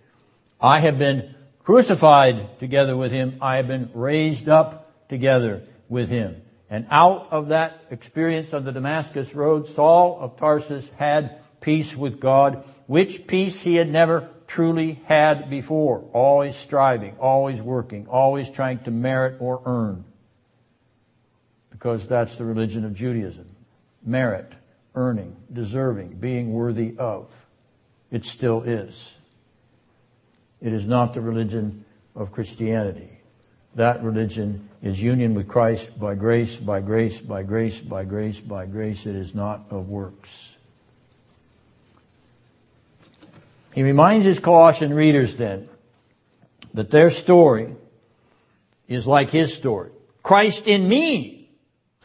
I have been crucified together with him. I have been raised up together with him. And out of that experience on the Damascus road, Saul of Tarsus had peace with God, which peace he had never truly had before. Always striving, always working, always trying to merit or earn. Because that's the religion of Judaism. Merit, earning, deserving, being worthy of. It still is. It is not the religion of Christianity. That religion is union with Christ by grace, by grace, by grace, by grace, by grace. It is not of works. He reminds his Colossian readers then that their story is like his story. Christ in me,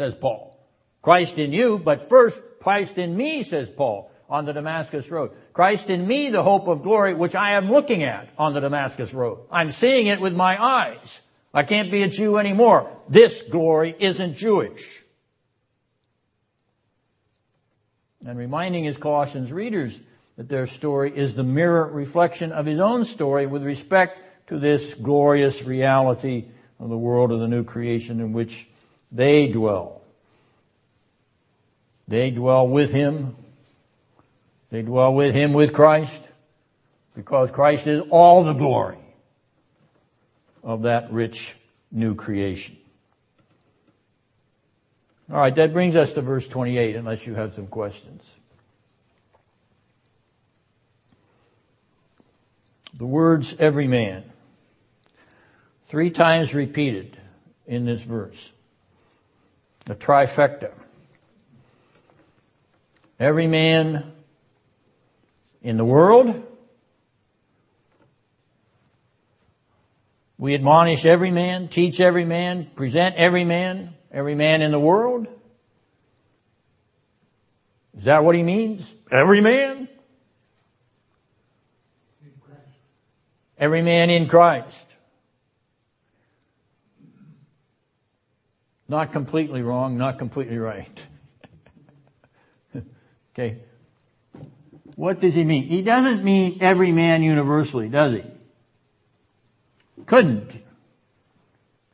says Paul. Christ in you, but first Christ in me, says Paul on the Damascus Road. Christ in me, the hope of glory, which I am looking at on the Damascus Road. I'm seeing it with my eyes. I can't be a Jew anymore. This glory isn't Jewish. And reminding his Colossians readers that their story is the mirror reflection of his own story with respect to this glorious reality of the world of the new creation in which they dwell. They dwell with him they dwell with him with Christ because Christ is all the glory of that rich new creation. All right, that brings us to verse 28 unless you have some questions. The words every man. Three times repeated in this verse. A trifecta. Every man in the world. We admonish every man, teach every man, present every man, every man in the world. Is that what he means? Every man? Every man in Christ. Not completely wrong, not completely right. <laughs> okay. What does he mean? He doesn't mean every man universally, does he? Couldn't.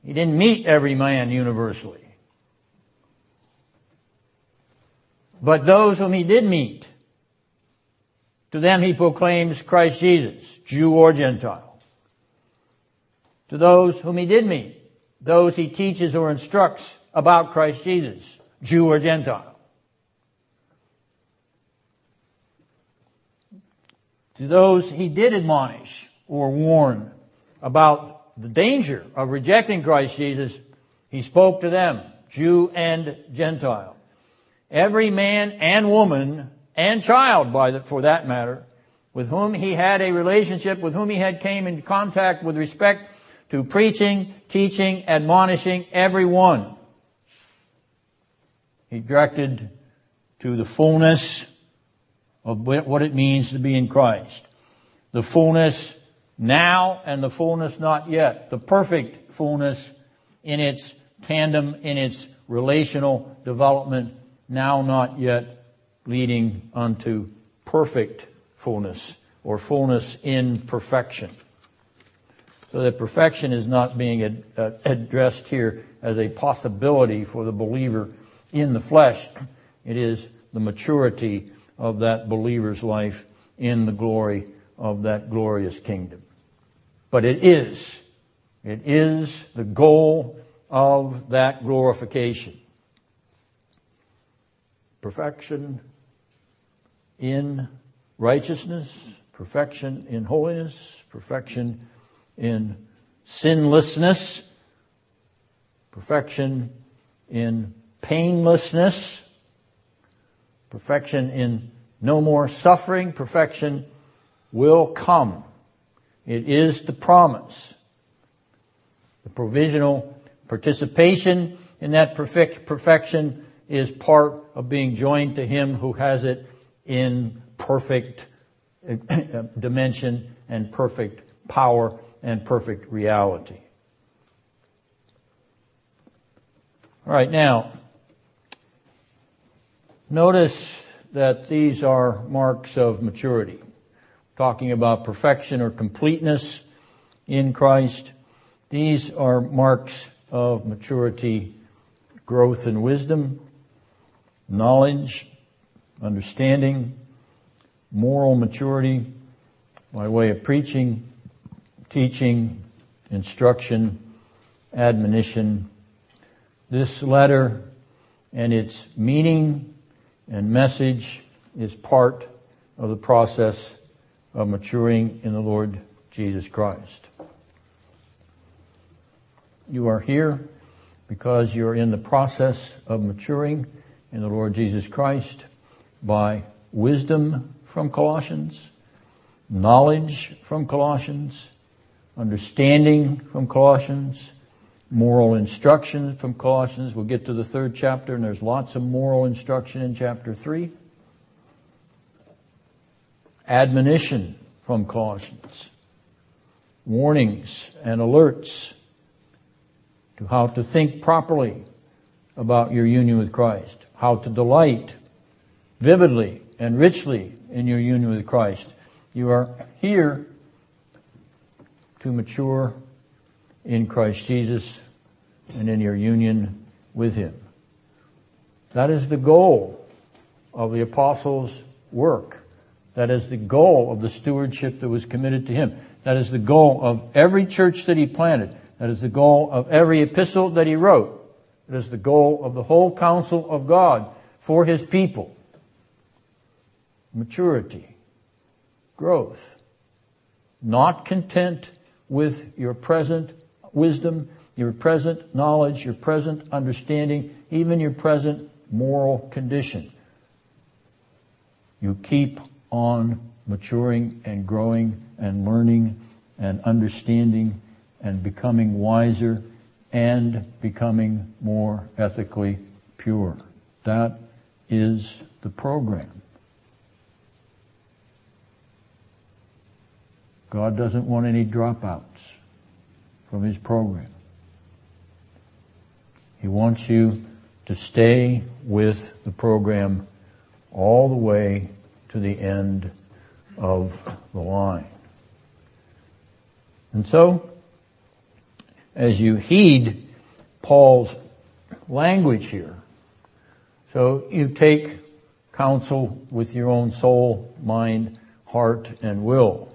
He didn't meet every man universally. But those whom he did meet, to them he proclaims Christ Jesus, Jew or Gentile. To those whom he did meet, those he teaches or instructs about Christ Jesus, Jew or Gentile. To those he did admonish or warn about the danger of rejecting Christ Jesus, he spoke to them, Jew and Gentile. Every man and woman and child, by the, for that matter, with whom he had a relationship, with whom he had came in contact with respect to preaching, teaching, admonishing everyone. He directed to the fullness of what it means to be in Christ. The fullness now and the fullness not yet. The perfect fullness in its tandem, in its relational development, now not yet, leading unto perfect fullness or fullness in perfection. So that perfection is not being ad- uh, addressed here as a possibility for the believer in the flesh. It is the maturity of that believer's life in the glory of that glorious kingdom. But it is, it is the goal of that glorification. Perfection in righteousness, perfection in holiness, perfection in sinlessness, perfection in painlessness, perfection in no more suffering, perfection will come. It is the promise. The provisional participation in that perfect perfection is part of being joined to Him who has it in perfect eh, eh, dimension and perfect power and perfect reality. All right, now, notice that these are marks of maturity. Talking about perfection or completeness in Christ. These are marks of maturity, growth in wisdom, knowledge, understanding, moral maturity by way of preaching, teaching, instruction, admonition. This letter and its meaning and message is part of the process of maturing in the Lord Jesus Christ. You are here because you're in the process of maturing in the Lord Jesus Christ by wisdom from Colossians, knowledge from Colossians, understanding from Colossians, moral instruction from Colossians. We'll get to the third chapter and there's lots of moral instruction in chapter three. Admonition from Colossians. Warnings and alerts to how to think properly about your union with Christ, how to delight vividly and richly in your union with Christ. You are here to mature in Christ Jesus and in your union with Him. That is the goal of the apostles' work. That is the goal of the stewardship that was committed to him. That is the goal of every church that he planted. That is the goal of every epistle that he wrote. That is the goal of the whole counsel of God for his people. Maturity. Growth. Not content with your present wisdom, your present knowledge, your present understanding, even your present moral condition. You keep on maturing and growing and learning and understanding and becoming wiser and becoming more ethically pure. That is the program. God doesn't want any dropouts from His program. He wants you to stay with the program all the way to the end of the line. And so, as you heed Paul's language here, so you take counsel with your own soul, mind, heart, and will.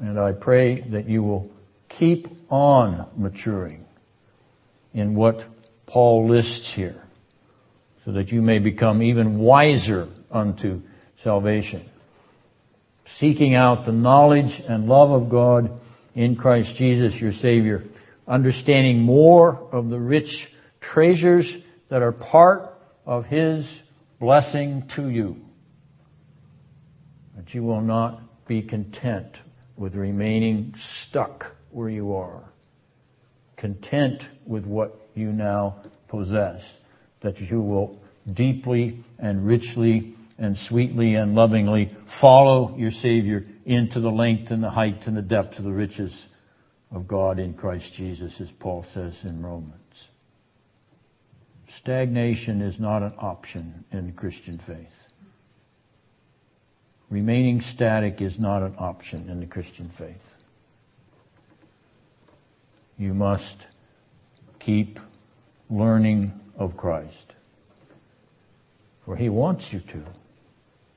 And I pray that you will keep on maturing in what Paul lists here so that you may become even wiser unto salvation. Seeking out the knowledge and love of God in Christ Jesus, your Savior. Understanding more of the rich treasures that are part of His blessing to you. That you will not be content with remaining stuck where you are. Content with what you now possess that you will deeply and richly and sweetly and lovingly follow your Savior into the length and the height and the depth of the riches of God in Christ Jesus, as Paul says in Romans. Stagnation is not an option in the Christian faith. Remaining static is not an option in the Christian faith. You must keep learning of Christ. For He wants you to.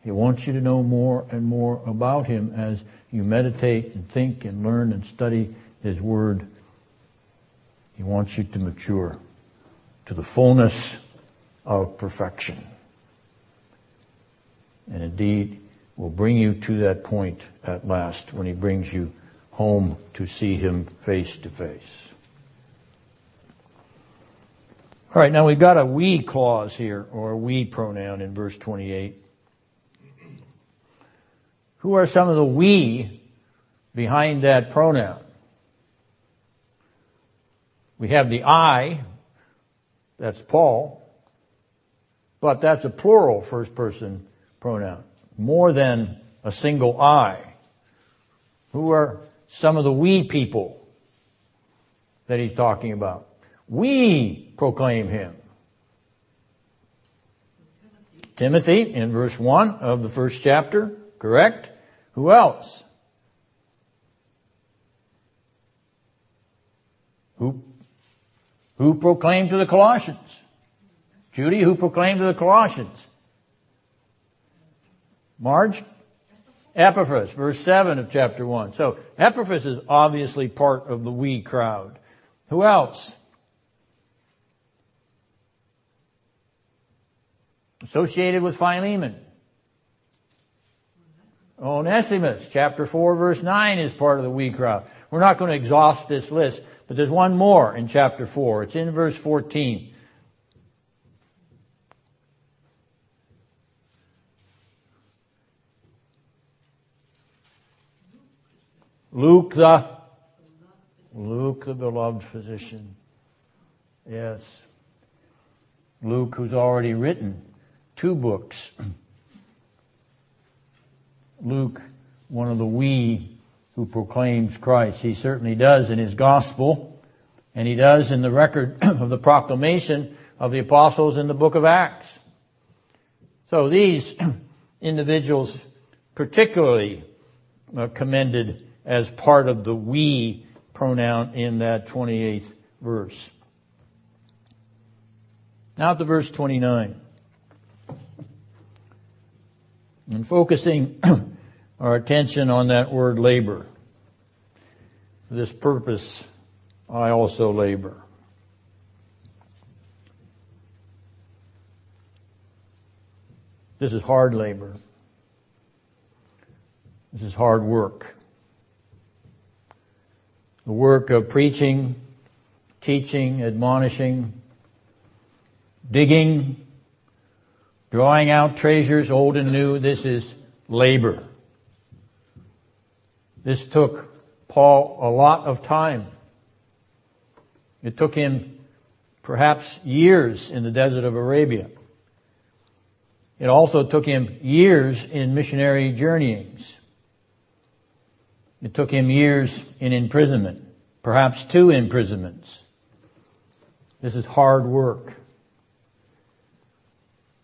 He wants you to know more and more about Him as you meditate and think and learn and study His Word. He wants you to mature to the fullness of perfection. And indeed, will bring you to that point at last when He brings you home to see Him face to face. All right, now we've got a we clause here, or a we pronoun in verse 28. Who are some of the we behind that pronoun? We have the I, that's Paul, but that's a plural first person pronoun, more than a single I. Who are some of the we people that he's talking about? We proclaim him. Timothy in verse 1 of the first chapter, correct? Who else? Who, who proclaimed to the Colossians? Judy, who proclaimed to the Colossians? Marge? Epaphras, verse 7 of chapter 1. So Epaphras is obviously part of the we crowd. Who else? associated with Philemon. Onesimus, chapter 4, verse 9 is part of the we crowd. We're not going to exhaust this list, but there's one more in chapter 4. It's in verse 14. Luke the, Luke the beloved physician. Yes. Luke who's already written two books. Luke, one of the we who proclaims Christ. He certainly does in his gospel, and he does in the record <clears throat> of the proclamation of the apostles in the book of Acts. So these <clears throat> individuals particularly uh, commended as part of the we pronoun in that 28th verse. Now to verse 29. and focusing <clears throat> our attention on that word labor. For this purpose, I also labor. This is hard labor. This is hard work. The work of preaching, teaching, admonishing, digging, Drawing out treasures old and new, this is labor. This took Paul a lot of time. It took him perhaps years in the desert of Arabia. It also took him years in missionary journeyings. It took him years in imprisonment, perhaps two imprisonments. This is hard work.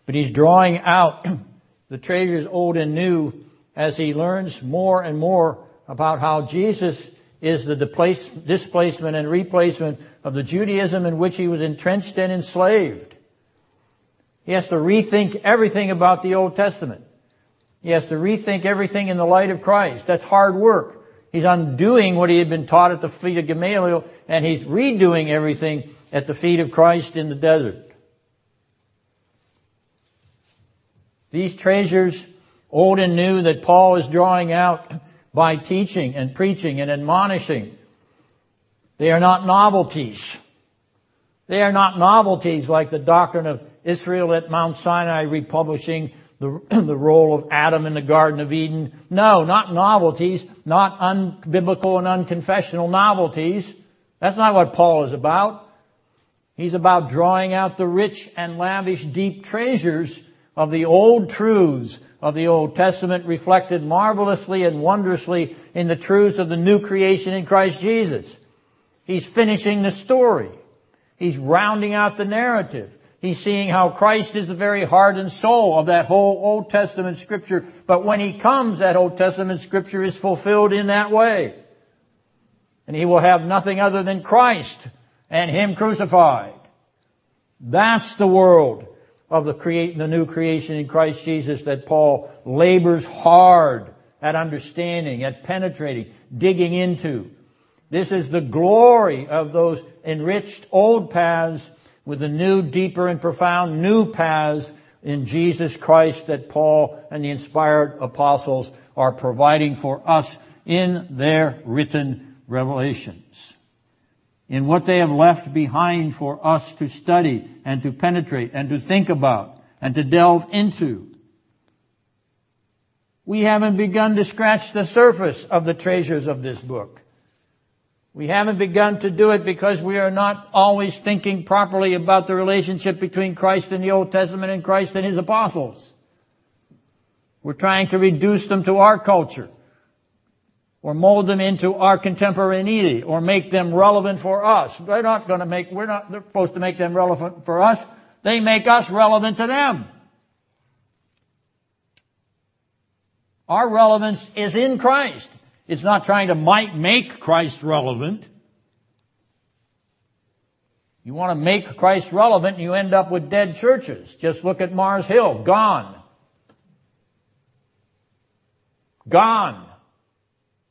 But he's drawing out <clears throat> the treasures old and new as he learns more and more about how Jesus is the displacement and replacement of the Judaism in which he was entrenched and enslaved. He has to rethink everything about the Old Testament. He has to rethink everything in the light of Christ. That's hard work. He's undoing what he had been taught at the feet of Gamaliel and he's redoing everything at the feet of Christ in the desert. These treasures, old and new, that Paul is drawing out by teaching and preaching and admonishing, they are not novelties. They are not novelties like the doctrine of Israel at Mount Sinai republishing the, <clears throat> the role of Adam in the Garden of Eden. No, not novelties, not unbiblical and unconfessional novelties. That's not what Paul is about. He's about drawing out the rich and lavish deep treasures of the old truths of the Old Testament reflected marvelously and wondrously in the truths of the new creation in Christ Jesus. He's finishing the story. He's rounding out the narrative. He's seeing how Christ is the very heart and soul of that whole Old Testament scripture. But when He comes, that Old Testament scripture is fulfilled in that way. And He will have nothing other than Christ and Him crucified. That's the world of the the new creation in Christ Jesus that Paul labors hard at understanding, at penetrating, digging into. This is the glory of those enriched old paths with the new, deeper and profound new paths in Jesus Christ that Paul and the inspired apostles are providing for us in their written revelations. In what they have left behind for us to study and to penetrate and to think about and to delve into. We haven't begun to scratch the surface of the treasures of this book. We haven't begun to do it because we are not always thinking properly about the relationship between Christ and the Old Testament and Christ and His apostles. We're trying to reduce them to our culture or mold them into our contemporaneity or make them relevant for us. They're not going to make, we're not they're supposed to make them relevant for us. They make us relevant to them. Our relevance is in Christ. It's not trying to might make Christ relevant. You want to make Christ relevant and you end up with dead churches. Just look at Mars Hill. Gone. Gone.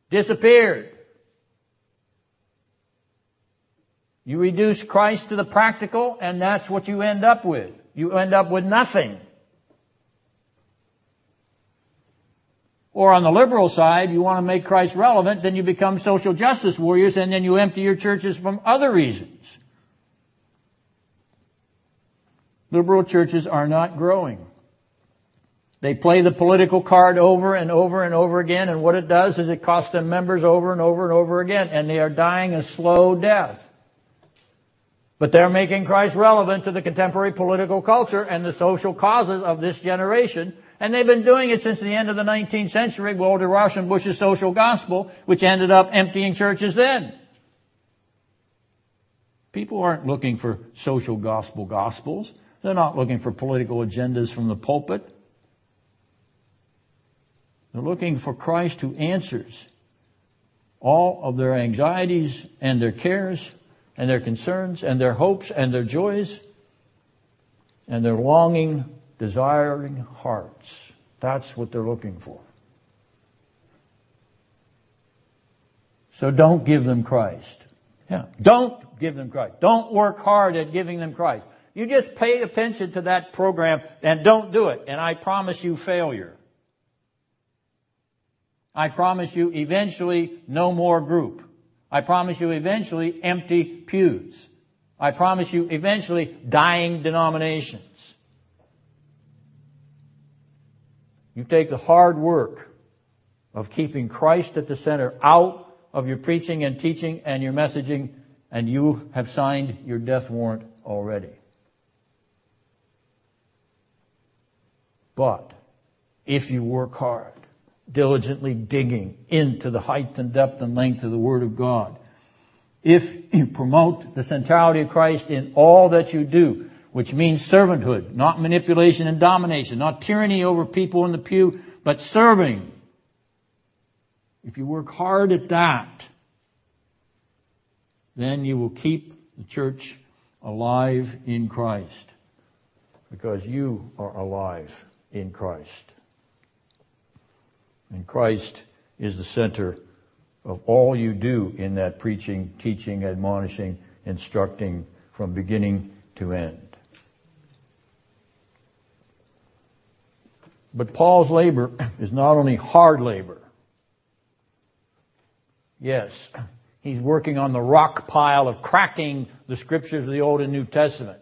Disappeared. You reduce Christ to the practical and that's what you end up with. You end up with nothing. Or on the liberal side, you want to make Christ relevant, then you become social justice warriors and then you empty your churches from other reasons. Liberal churches are not growing. They play the political card over and over and over again, and what it does is it costs them members over and over and over again, and they are dying a slow death. But they're making Christ relevant to the contemporary political culture and the social causes of this generation, and they've been doing it since the end of the 19th century, Walter Rauschenbusch's social gospel, which ended up emptying churches then. People aren't looking for social gospel gospels. They're not looking for political agendas from the pulpit. They're looking for Christ who answers all of their anxieties and their cares and their concerns and their hopes and their joys and their longing desiring hearts. That's what they're looking for. So don't give them Christ. Yeah. Don't give them Christ. Don't work hard at giving them Christ. You just pay attention to that program and don't do it. And I promise you failure. I promise you eventually no more group. I promise you eventually empty pews. I promise you eventually dying denominations. You take the hard work of keeping Christ at the center out of your preaching and teaching and your messaging, and you have signed your death warrant already. But if you work hard, diligently digging into the height and depth and length of the Word of God, if you promote the centrality of Christ in all that you do, which means servanthood, not manipulation and domination, not tyranny over people in the pew, but serving. If you work hard at that, then you will keep the church alive in Christ. Because you are alive in Christ. And Christ is the center of all you do in that preaching, teaching, admonishing, instructing from beginning to end. But Paul's labor is not only hard labor. Yes, he's working on the rock pile of cracking the scriptures of the Old and New Testament.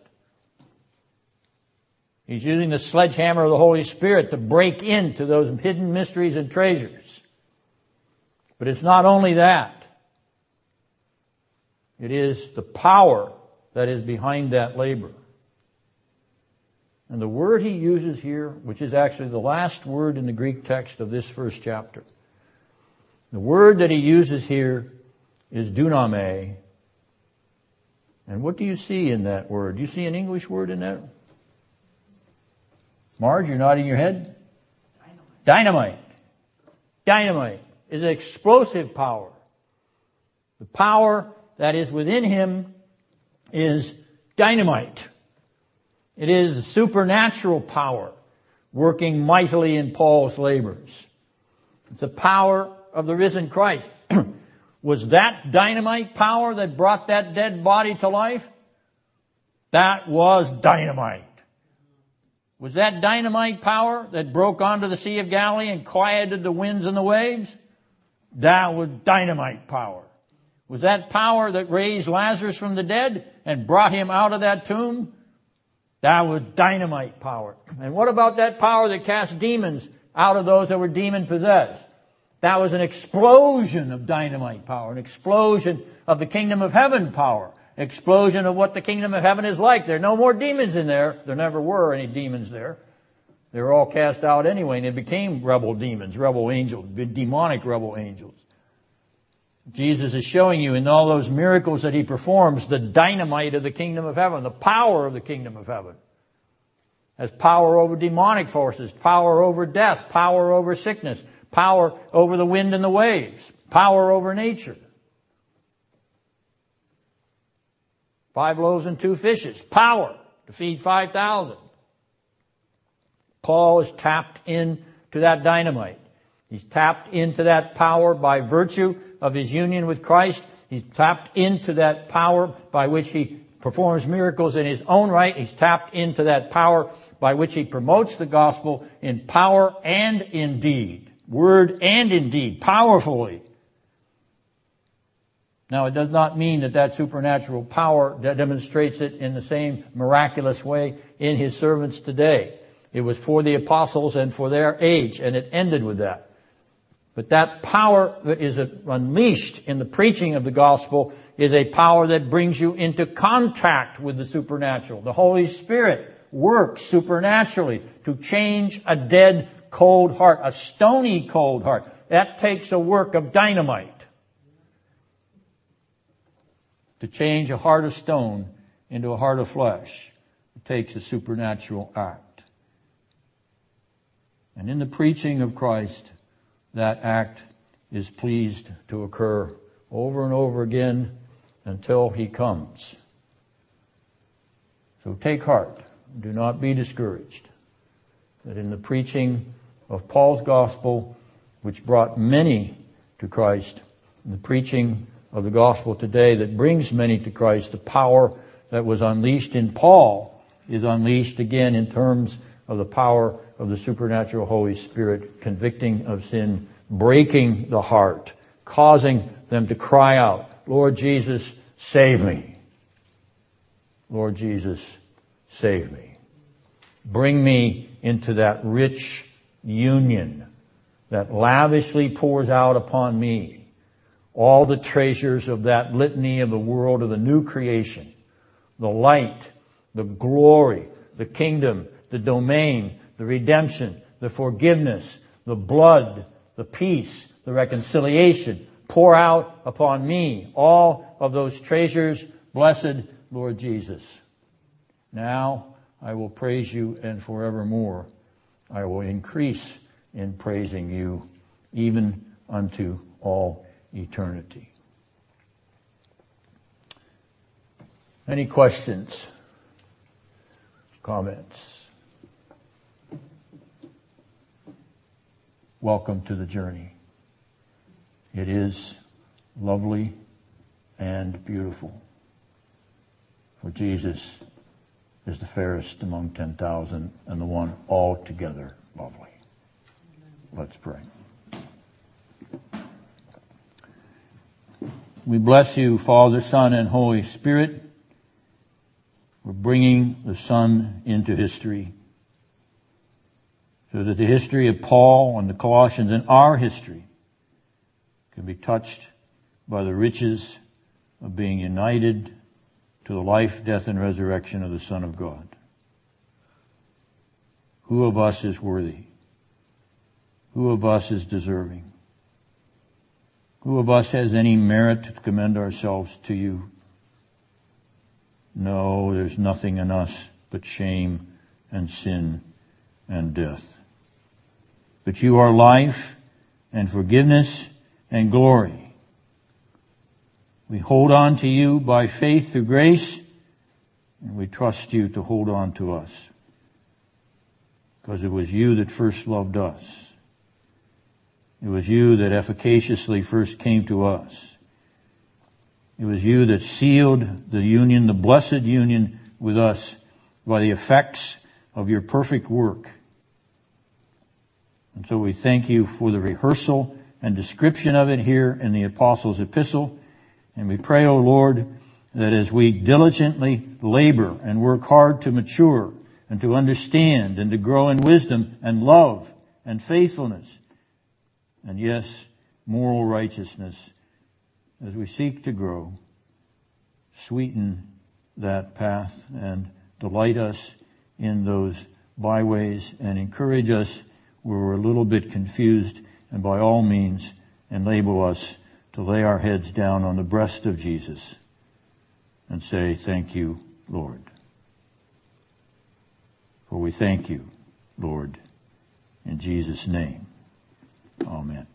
He's using the sledgehammer of the Holy Spirit to break into those hidden mysteries and treasures. But it's not only that. It is the power that is behind that labor. And the word he uses here, which is actually the last word in the Greek text of this first chapter, the word that he uses here is duname. And what do you see in that word? Do you see an English word in that? Marge, you're nodding your head? Dynamite. Dynamite is explosive power. The power that is within him is dynamite. It is the supernatural power working mightily in Paul's labors. It's a power of the risen Christ. <clears throat> Was that dynamite power that brought that dead body to life? That was dynamite. Was that dynamite power that broke onto the Sea of Galilee and quieted the winds and the waves? That was dynamite power. Was that power that raised Lazarus from the dead and brought him out of that tomb? That was dynamite power. And what about that power that cast demons out of those that were demon possessed? That was an explosion of dynamite power, an explosion of the kingdom of heaven power, explosion of what the kingdom of heaven is like. There are no more demons in there. There never were any demons there. They were all cast out anyway and they became rebel demons, rebel angels, demonic rebel angels. Jesus is showing you in all those miracles that he performs the dynamite of the kingdom of heaven, the power of the kingdom of heaven. Has power over demonic forces, power over death, power over sickness, power over the wind and the waves, power over nature. Five loaves and two fishes, power to feed 5,000. Paul is tapped into that dynamite. He's tapped into that power by virtue of his union with Christ. He's tapped into that power by which he performs miracles in his own right. He's tapped into that power by which he promotes the gospel in power and in deed. Word and in deed. Powerfully. Now it does not mean that that supernatural power demonstrates it in the same miraculous way in his servants today. It was for the apostles and for their age and it ended with that. But that power that is unleashed in the preaching of the gospel is a power that brings you into contact with the supernatural. The Holy Spirit works supernaturally to change a dead, cold heart, a stony, cold heart. That takes a work of dynamite. To change a heart of stone into a heart of flesh, it takes a supernatural act. And in the preaching of Christ, that act is pleased to occur over and over again until he comes. So take heart. Do not be discouraged. That in the preaching of Paul's gospel, which brought many to Christ, the preaching of the gospel today that brings many to Christ, the power that was unleashed in Paul is unleashed again in terms of the power of the supernatural Holy Spirit convicting of sin, breaking the heart, causing them to cry out, Lord Jesus, save me. Lord Jesus, save me. Bring me into that rich union that lavishly pours out upon me all the treasures of that litany of the world of the new creation, the light, the glory, the kingdom, the domain, the redemption, the forgiveness, the blood, the peace, the reconciliation. Pour out upon me all of those treasures, blessed Lord Jesus. Now I will praise you and forevermore I will increase in praising you even unto all eternity. Any questions? Comments? Welcome to the journey. It is lovely and beautiful. For Jesus is the fairest among 10,000 and the one altogether lovely. Let's pray. We bless you, Father, Son, and Holy Spirit, for bringing the Son into history so that the history of Paul and the Colossians and our history can be touched by the riches of being united to the life, death, and resurrection of the Son of God. Who of us is worthy? Who of us is deserving? Who of us has any merit to commend ourselves to you? No, there's nothing in us but shame and sin and death. But you are life and forgiveness and glory. We hold on to you by faith through grace and we trust you to hold on to us because it was you that first loved us. It was you that efficaciously first came to us. It was you that sealed the union, the blessed union with us by the effects of your perfect work. And so we thank you for the rehearsal and description of it here in the Apostles' Epistle. And we pray, O Lord, that as we diligently labor and work hard to mature and to understand and to grow in wisdom and love and faithfulness, and yes, moral righteousness, as we seek to grow, sweeten that path and delight us in those byways and encourage us where we're a little bit confused and by all means enable us to lay our heads down on the breast of Jesus and say, thank you, Lord. For we thank you, Lord, in Jesus' name. Amen.